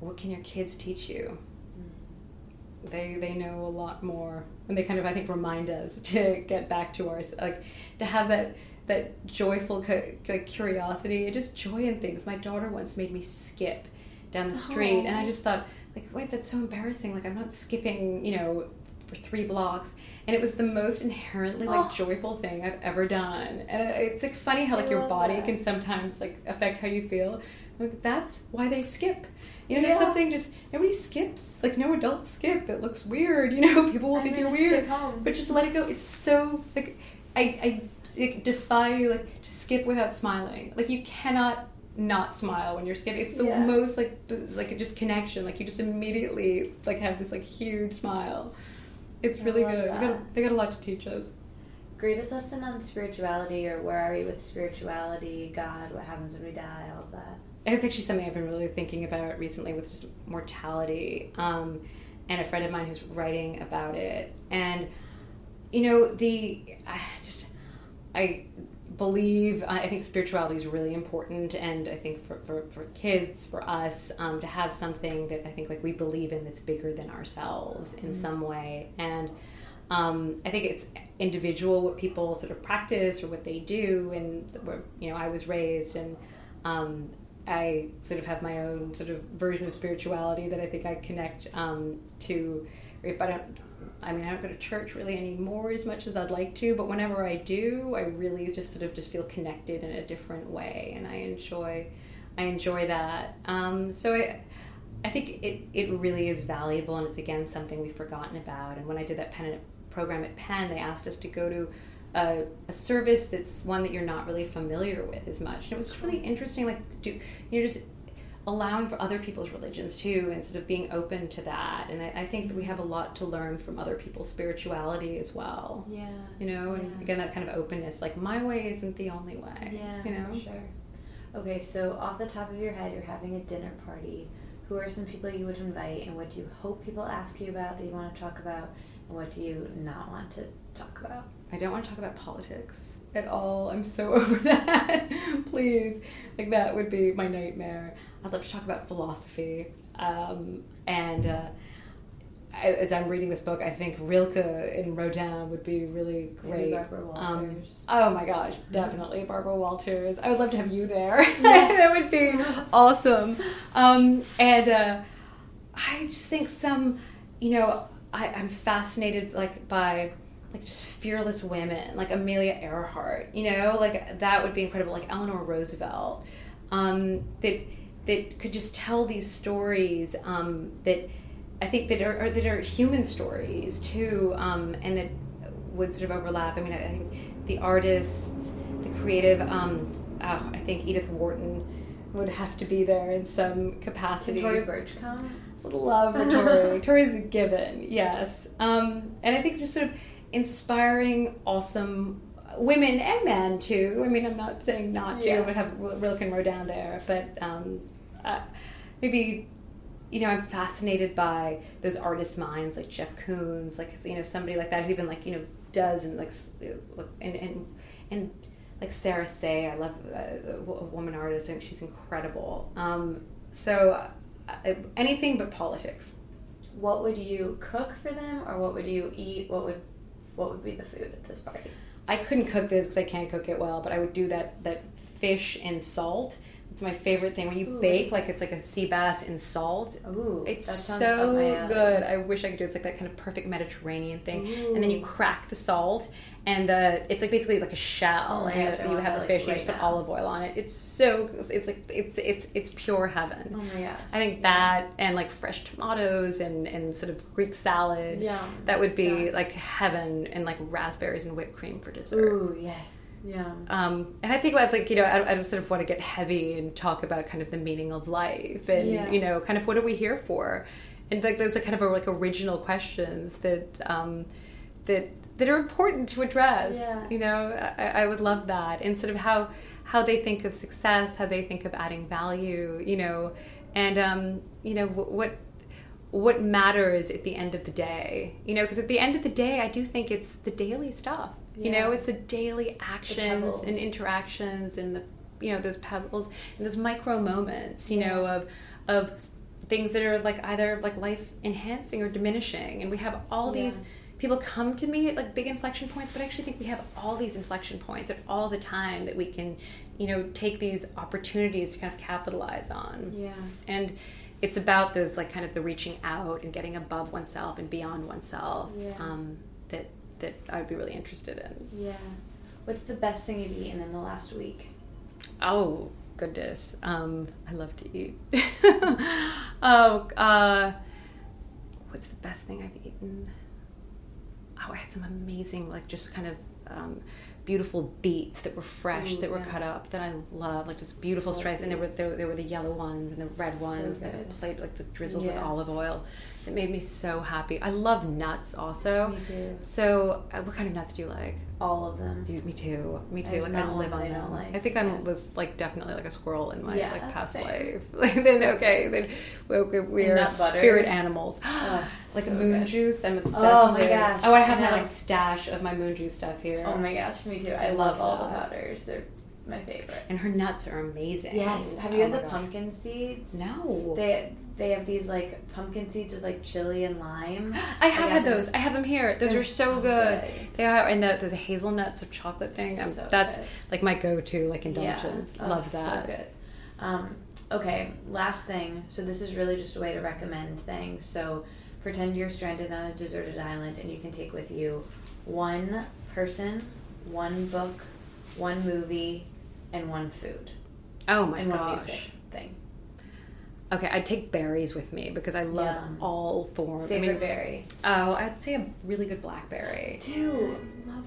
What can your kids teach you? Hmm. They they know a lot more, and they kind of I think remind us to get back to our like to have that that joyful cu- like curiosity and just joy in things. My daughter once made me skip down the street, and I oh. just thought like wait that's so embarrassing. Like I'm not skipping you know for three blocks, and it was the most inherently like Oh. joyful thing I've ever done. And it's like funny how like your body that. can sometimes like affect how you feel. Like that's why they skip. You know, there's something just nobody skips. Like no adults skip. It looks weird. You know, people will I'm think you're weird. But just let it go. It's so like I I it defy you like to skip without smiling. Like you cannot not smile when you're skipping. It's the Yeah. most like b- like just connection. Like you just immediately like have this like huge smile. It's I really good. Got, they got a lot to teach us. Greatest lesson on spirituality, or where are we with spirituality, God, what happens when we die, all of that. It's actually something I've been really thinking about recently with just mortality. Um, and a friend of mine who's writing about it. And, you know, the, I just, I believe, I think spirituality is really important. And I think for, for, for kids, for us, um, to have something that I think like we believe in that's bigger than ourselves in some way. And, um, I think it's individual what people sort of practice or what they do, and where you know I was raised, and um, I sort of have my own sort of version of spirituality that I think I connect um, to. If I don't, I mean, I don't go to church really anymore as much as I'd like to, but whenever I do, I really just sort of just feel connected in a different way, and I enjoy, I enjoy that. Um, so I. I think it, it really is valuable, and it's again something we've forgotten about. And when I did that Penn program at Penn, they asked us to go to a, a service that's one that you're not really familiar with as much. And it was just really interesting, like do you know just allowing for other people's religions too, and sort of being open to that. And I, I think that we have a lot to learn from other people's spirituality as well. Yeah. You know, and Yeah. again that kind of openness, like my way isn't the only way. Yeah, you know. sure. Okay, so off the top of your head, you're having a dinner party. Who are some people you would invite, and what do you hope people ask you about that you want to talk about, and what do you not want to talk about? I don't want to talk about politics at all. I'm so over that. Please. Like, that would be my nightmare. I'd love to talk about philosophy. Um, and uh, I, as I'm reading this book, I think Rilke and Rodin would be really great. Barbara Um, Walters. oh my gosh, definitely Barbara Walters. I would love to have you there. that would be awesome. Um, and uh, I just think some, you know, I, I'm fascinated like by like just fearless women, like Amelia Earhart. You know, like that would be incredible. Like Eleanor Roosevelt, um, that that could just tell these stories um, that I think that are, are that are human stories too, um, and that would sort of overlap. I mean, I think the artists, the creative. Um, oh, I think Edith Wharton would have to be there in some capacity. Victoria Burch come? Love for Tory. Tory's a given, yes. Um, and I think just sort of inspiring, awesome women and men too. I mean, I'm not saying not to, Yeah. but have Rilke and Rodin there. But um, uh, maybe, you know, I'm fascinated by those artist minds like Jeff Koons, like you know somebody like that who even like you know does and like and and and like Sarah Sze. I love uh, a a woman artist. I think she's incredible. Um, so uh, anything but politics. What would you cook for them, or what would you eat? What would what would be the food at this party? I couldn't cook this because I can't cook it well, but I would do that that fish in salt. It's my favorite thing when you Ooh, bake like it's like a sea bass in salt. Ooh, It's so up my alley. good. I wish I could do it. It's like that kind of perfect Mediterranean thing. Ooh. And then you crack the salt, and the it's like basically like a shell, Oh and gosh, you have the like, fish. you just put now. olive oil on it. It's so. It's like it's it's it's pure heaven. Oh my gosh. I think that and like fresh tomatoes and and sort of Greek salad. Yum. That would be Yeah. like heaven, and like raspberries and whipped cream for dessert. Ooh, yes. Yum. Um, and I think about like you know I, I sort of want to get heavy and talk about kind of the meaning of life and Yeah. you know kind of what are we here for, and like those are kind of like original questions that um, that that are important to address. Yeah. You know I, I would love that and sort of how how they think of success, how they think of adding value. You know, and um, you know what what matters at the end of the day you know because at the end of the day i do think it's the daily stuff you know it's the daily actions pebbles. and interactions and the you know those pebbles and those micro moments you know of of things that are like either like life enhancing or diminishing and we have all these people come to me at like big inflection points but i actually think we have all these inflection points at all the time that we can you know take these opportunities to kind of capitalize on Yeah. and it's about those like kind of the reaching out and getting above oneself and beyond oneself Yeah. um, that that I'd be really interested in. Yeah. What's the best thing you've eaten in the last week? Oh goodness, um, I love to eat. oh, uh, what's the best thing I've eaten? Oh, I had some amazing, like just kind of um, beautiful beets that were fresh, Ooh, that were yeah. cut up, that I love, like just beautiful stripes. And there were there, there were the yellow ones and the red ones that I played like just drizzled with olive oil. It made me so happy. I love nuts also. Me too. So, uh, what kind of nuts do you like? All of them. Dude, me too. Me too. There's like I live on I them. don't like. I think I Yeah. was like definitely like a squirrel in my Yeah, like past same. life. Like then okay, then we, we, are spirit animals. Oh, like so moon good. juice. I'm obsessed. Oh my with. gosh, Oh, I have I my like stash of my moon juice stuff here. Oh my gosh, me too. I, I love, love all the powders. They're my favorite. And her nuts are amazing. Yes. Have you Oh had the gosh. pumpkin seeds? No. They they have these like pumpkin seeds with like chili and lime. I have had those. I have them here. Those are so, so good. good. They are, and the, the, hazelnuts of chocolate thing. um, So that's good. like my go-to, like indulgence. Yeah. Oh, Love that. So good. Um, okay, last thing. So this is really just a way to recommend things. So pretend you're stranded on a deserted island, and you can take with you one person, one book, one movie, and one food, Oh my and one gosh. music thing. Okay, I'd take berries with me because I love Yum. all forms. I Favorite mean, berry. oh, I'd say a really good blackberry. Two.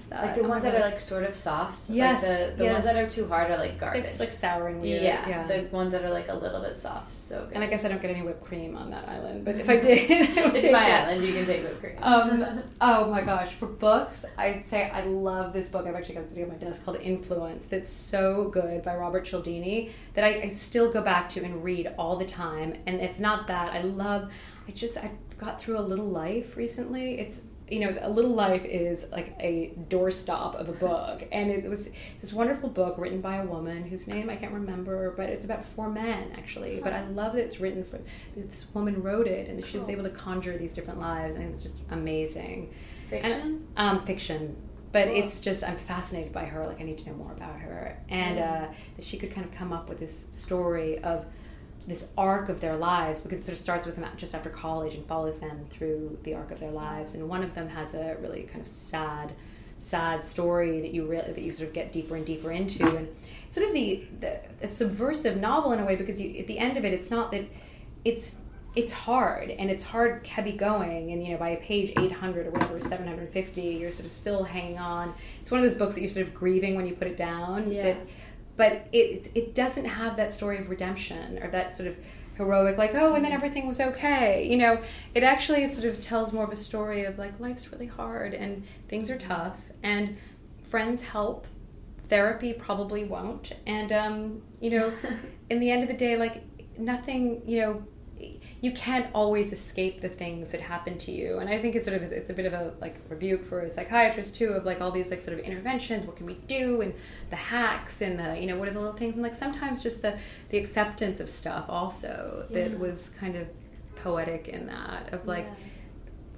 That. Like the Oh ones that God. are like sort of soft. Yes, Like the the yes. ones that are too hard are like garbage. They're just like sour and weird. yeah, Yeah. The ones that are like a little bit soft, so good. and I guess I don't get any whipped cream on that island, but if I did, I would it's my it. island. You can take whipped cream. Um, oh my gosh, for books, I'd say I love this book. I've actually got it sitting on my desk called Influence. That's so good by Robert Cialdini that I, I still go back to and read all the time. And if not that, I love. I just I got through a little life recently. It's you know a little life is like a doorstop of a book, and it was this wonderful book written by a woman whose name I can't remember, but it's about four men actually. But I love that it's written for this woman wrote it, and she was able to conjure these different lives, and it's just amazing. Fiction. And, um, fiction. But Cool. it's just I'm fascinated by her. Like I need to know more about her, and Yeah. uh, that she could kind of come up with this story of this arc of their lives because it sort of starts with them just after college and follows them through the arc of their lives. And one of them has a really kind of sad, sad story that you really that you sort of get deeper and deeper into, and sort of the, the a subversive novel in a way because you at the end of it, it's not that it's it's hard and it's hard heavy going and you know by page 800 or whatever 750 you're sort of still hanging on it's one of those books that you're sort of grieving when you put it down Yeah. that but it it doesn't have that story of redemption or that sort of heroic like oh and then everything was okay. You know it actually sort of tells more of a story of like life's really hard and things are tough and friends help therapy probably won't and um you know in the end of the day like nothing you know you can't always escape the things that happen to you and i think it's sort of it's a bit of a like rebuke for a psychiatrist too of like all these like sort of interventions what can we do and the hacks and the you know what are the little things and like sometimes just the the acceptance of stuff also that Yeah. was kind of poetic in that of like Yeah.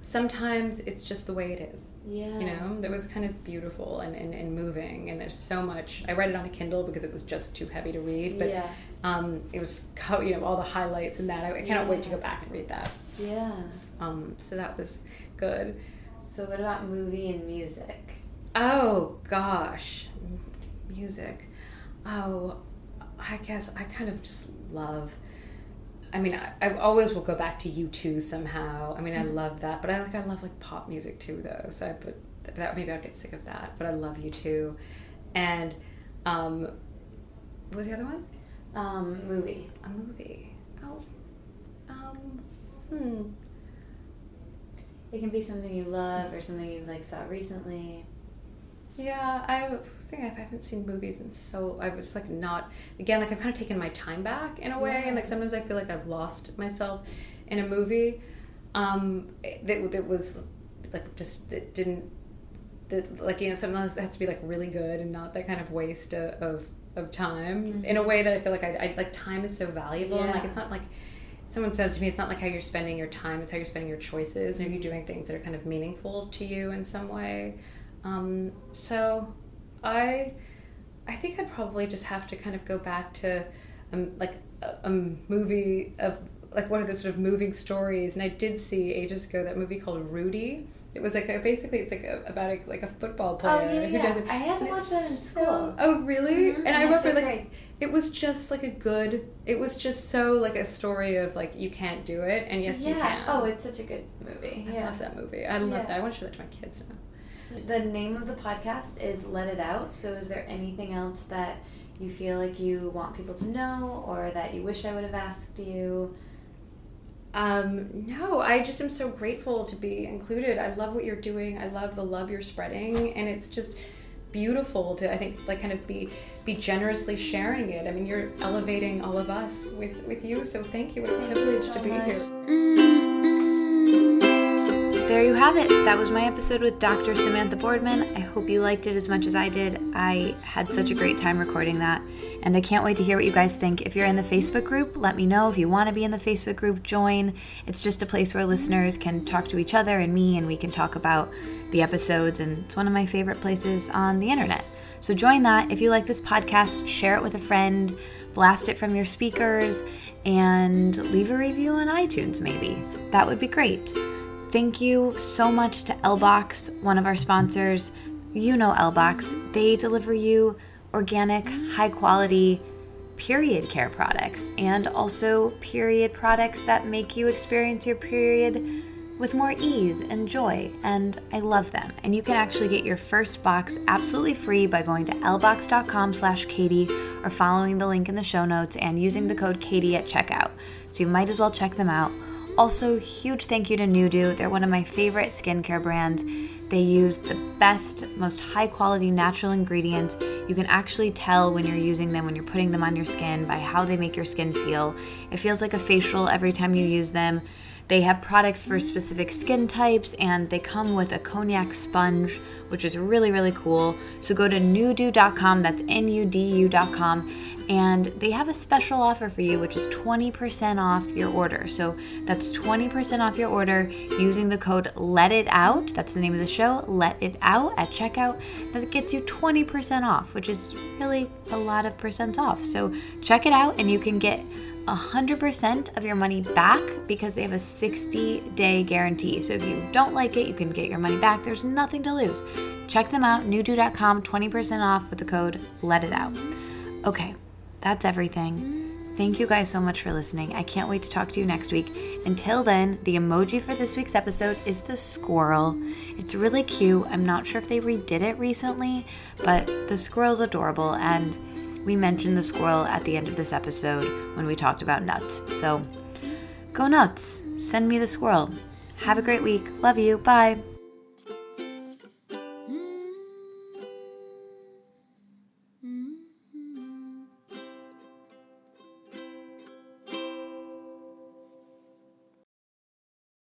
sometimes it's just the way it is Yeah. you know that was kind of beautiful and, and, and moving and there's so much i read it on a kindle because it was just too heavy to read but yeah. Um, it was co- you know all the highlights and that i, I cannot wait to go back and read that Yeah. um, so that was good So what about movie and music? oh gosh M- music oh i guess i kind of just love I mean, I, I always will go back to U2 somehow. I mean, I love that, but I like I love like pop music too, though. So I put that maybe I'd get sick of that, but I love U2, and um, what was the other one? Um, movie. A movie. Oh, um, hmm. It can be something you love or something you like saw recently. Yeah, I think I haven't seen movies in so I was like not again like I've kind of taken my time back in a way, and like sometimes I feel like I've lost myself in a movie um, that that was like just that didn't that like you know sometimes it has to be like really good and not that kind of waste of of, of time in a way that I feel like I, I like time is so valuable. And like it's not like someone said to me it's not like how you're spending your time it's how you're spending your choices and are you doing things that are kind of meaningful to you in some way. Um, so i i think i'd probably just have to kind of go back to um, like a, a movie of like one of those sort of moving stories. And I did see ages ago that movie called Rudy. It was like a, basically it's like a, about a, like a football player Oh, yeah, who does it. I had to and watch that in so- school. Oh really? Mhm, And I remember like grade. it was just like a good. It was just so like a story of like you can't do it and yes yeah. you can. Oh, it's such a good movie. I love that movie. I love Yeah. that. I want to show that to my kids now. The name of the podcast is Let It Out. So, is there anything else that you feel like you want people to know or that you wish I would have asked you? Um, no, I just am so grateful to be included. I love what you're doing. I love the love you're spreading, and it's just beautiful to I think like kind of be be generously sharing it. I mean, you're elevating all of us with with you, so thank you. What a privilege so to be much. here. There you have it. That was my episode with Dr. Samantha Boardman. I hope you liked it as much as I did. I had such a great time recording that, and I can't wait to hear what you guys think. If you're in the Facebook group, let me know. If you want to be in the Facebook group, join. It's just a place where listeners can talk to each other and me, and we can talk about the episodes, and it's one of my favorite places on the internet. So join that. If you like this podcast, share it with a friend, blast it from your speakers, and leave a review on iTunes, maybe. That would be great. Thank you so much to Lbox, one of our sponsors. You know Lbox. They deliver you organic, high quality period care products and also period products that make you experience your period with more ease and joy. And I love them. And you can actually get your first box absolutely free by going to lbox.com slash Katie or following the link in the show notes and using the code Katie at checkout. So you might as well check them out. Also, huge thank you to Nudu. They're one of my favorite skincare brands. They use the best, most high quality natural ingredients. You can actually tell when you're using them, when you're putting them on your skin, by how they make your skin feel. It feels like a facial every time you use them. They have products for specific skin types and they come with a konjac sponge, which is really, really cool. So go to nudu.com, that's N U D U.com, and they have a special offer for you, which is 20% off your order. So that's 20% off your order using the code Let It Out. That's the name of the show, Let It Out at checkout. That gets you 20% off, which is really a lot of percent off. So check it out, and you can get 100% of your money back because they have a 60 day guarantee. So if you don't like it, you can get your money back. There's nothing to lose. Check them out, nudu.com, 20% off with the code Let It Out. Okay, that's everything. Thank you guys so much for listening. I can't wait to talk to you next week. Until then, the emoji for this week's episode is the squirrel. It's really cute. I'm not sure if they redid it recently, but the squirrel's adorable and we mentioned the squirrel at the end of this episode when we talked about nuts. So go nuts. Send me the squirrel. Have a great week. Love you. Bye.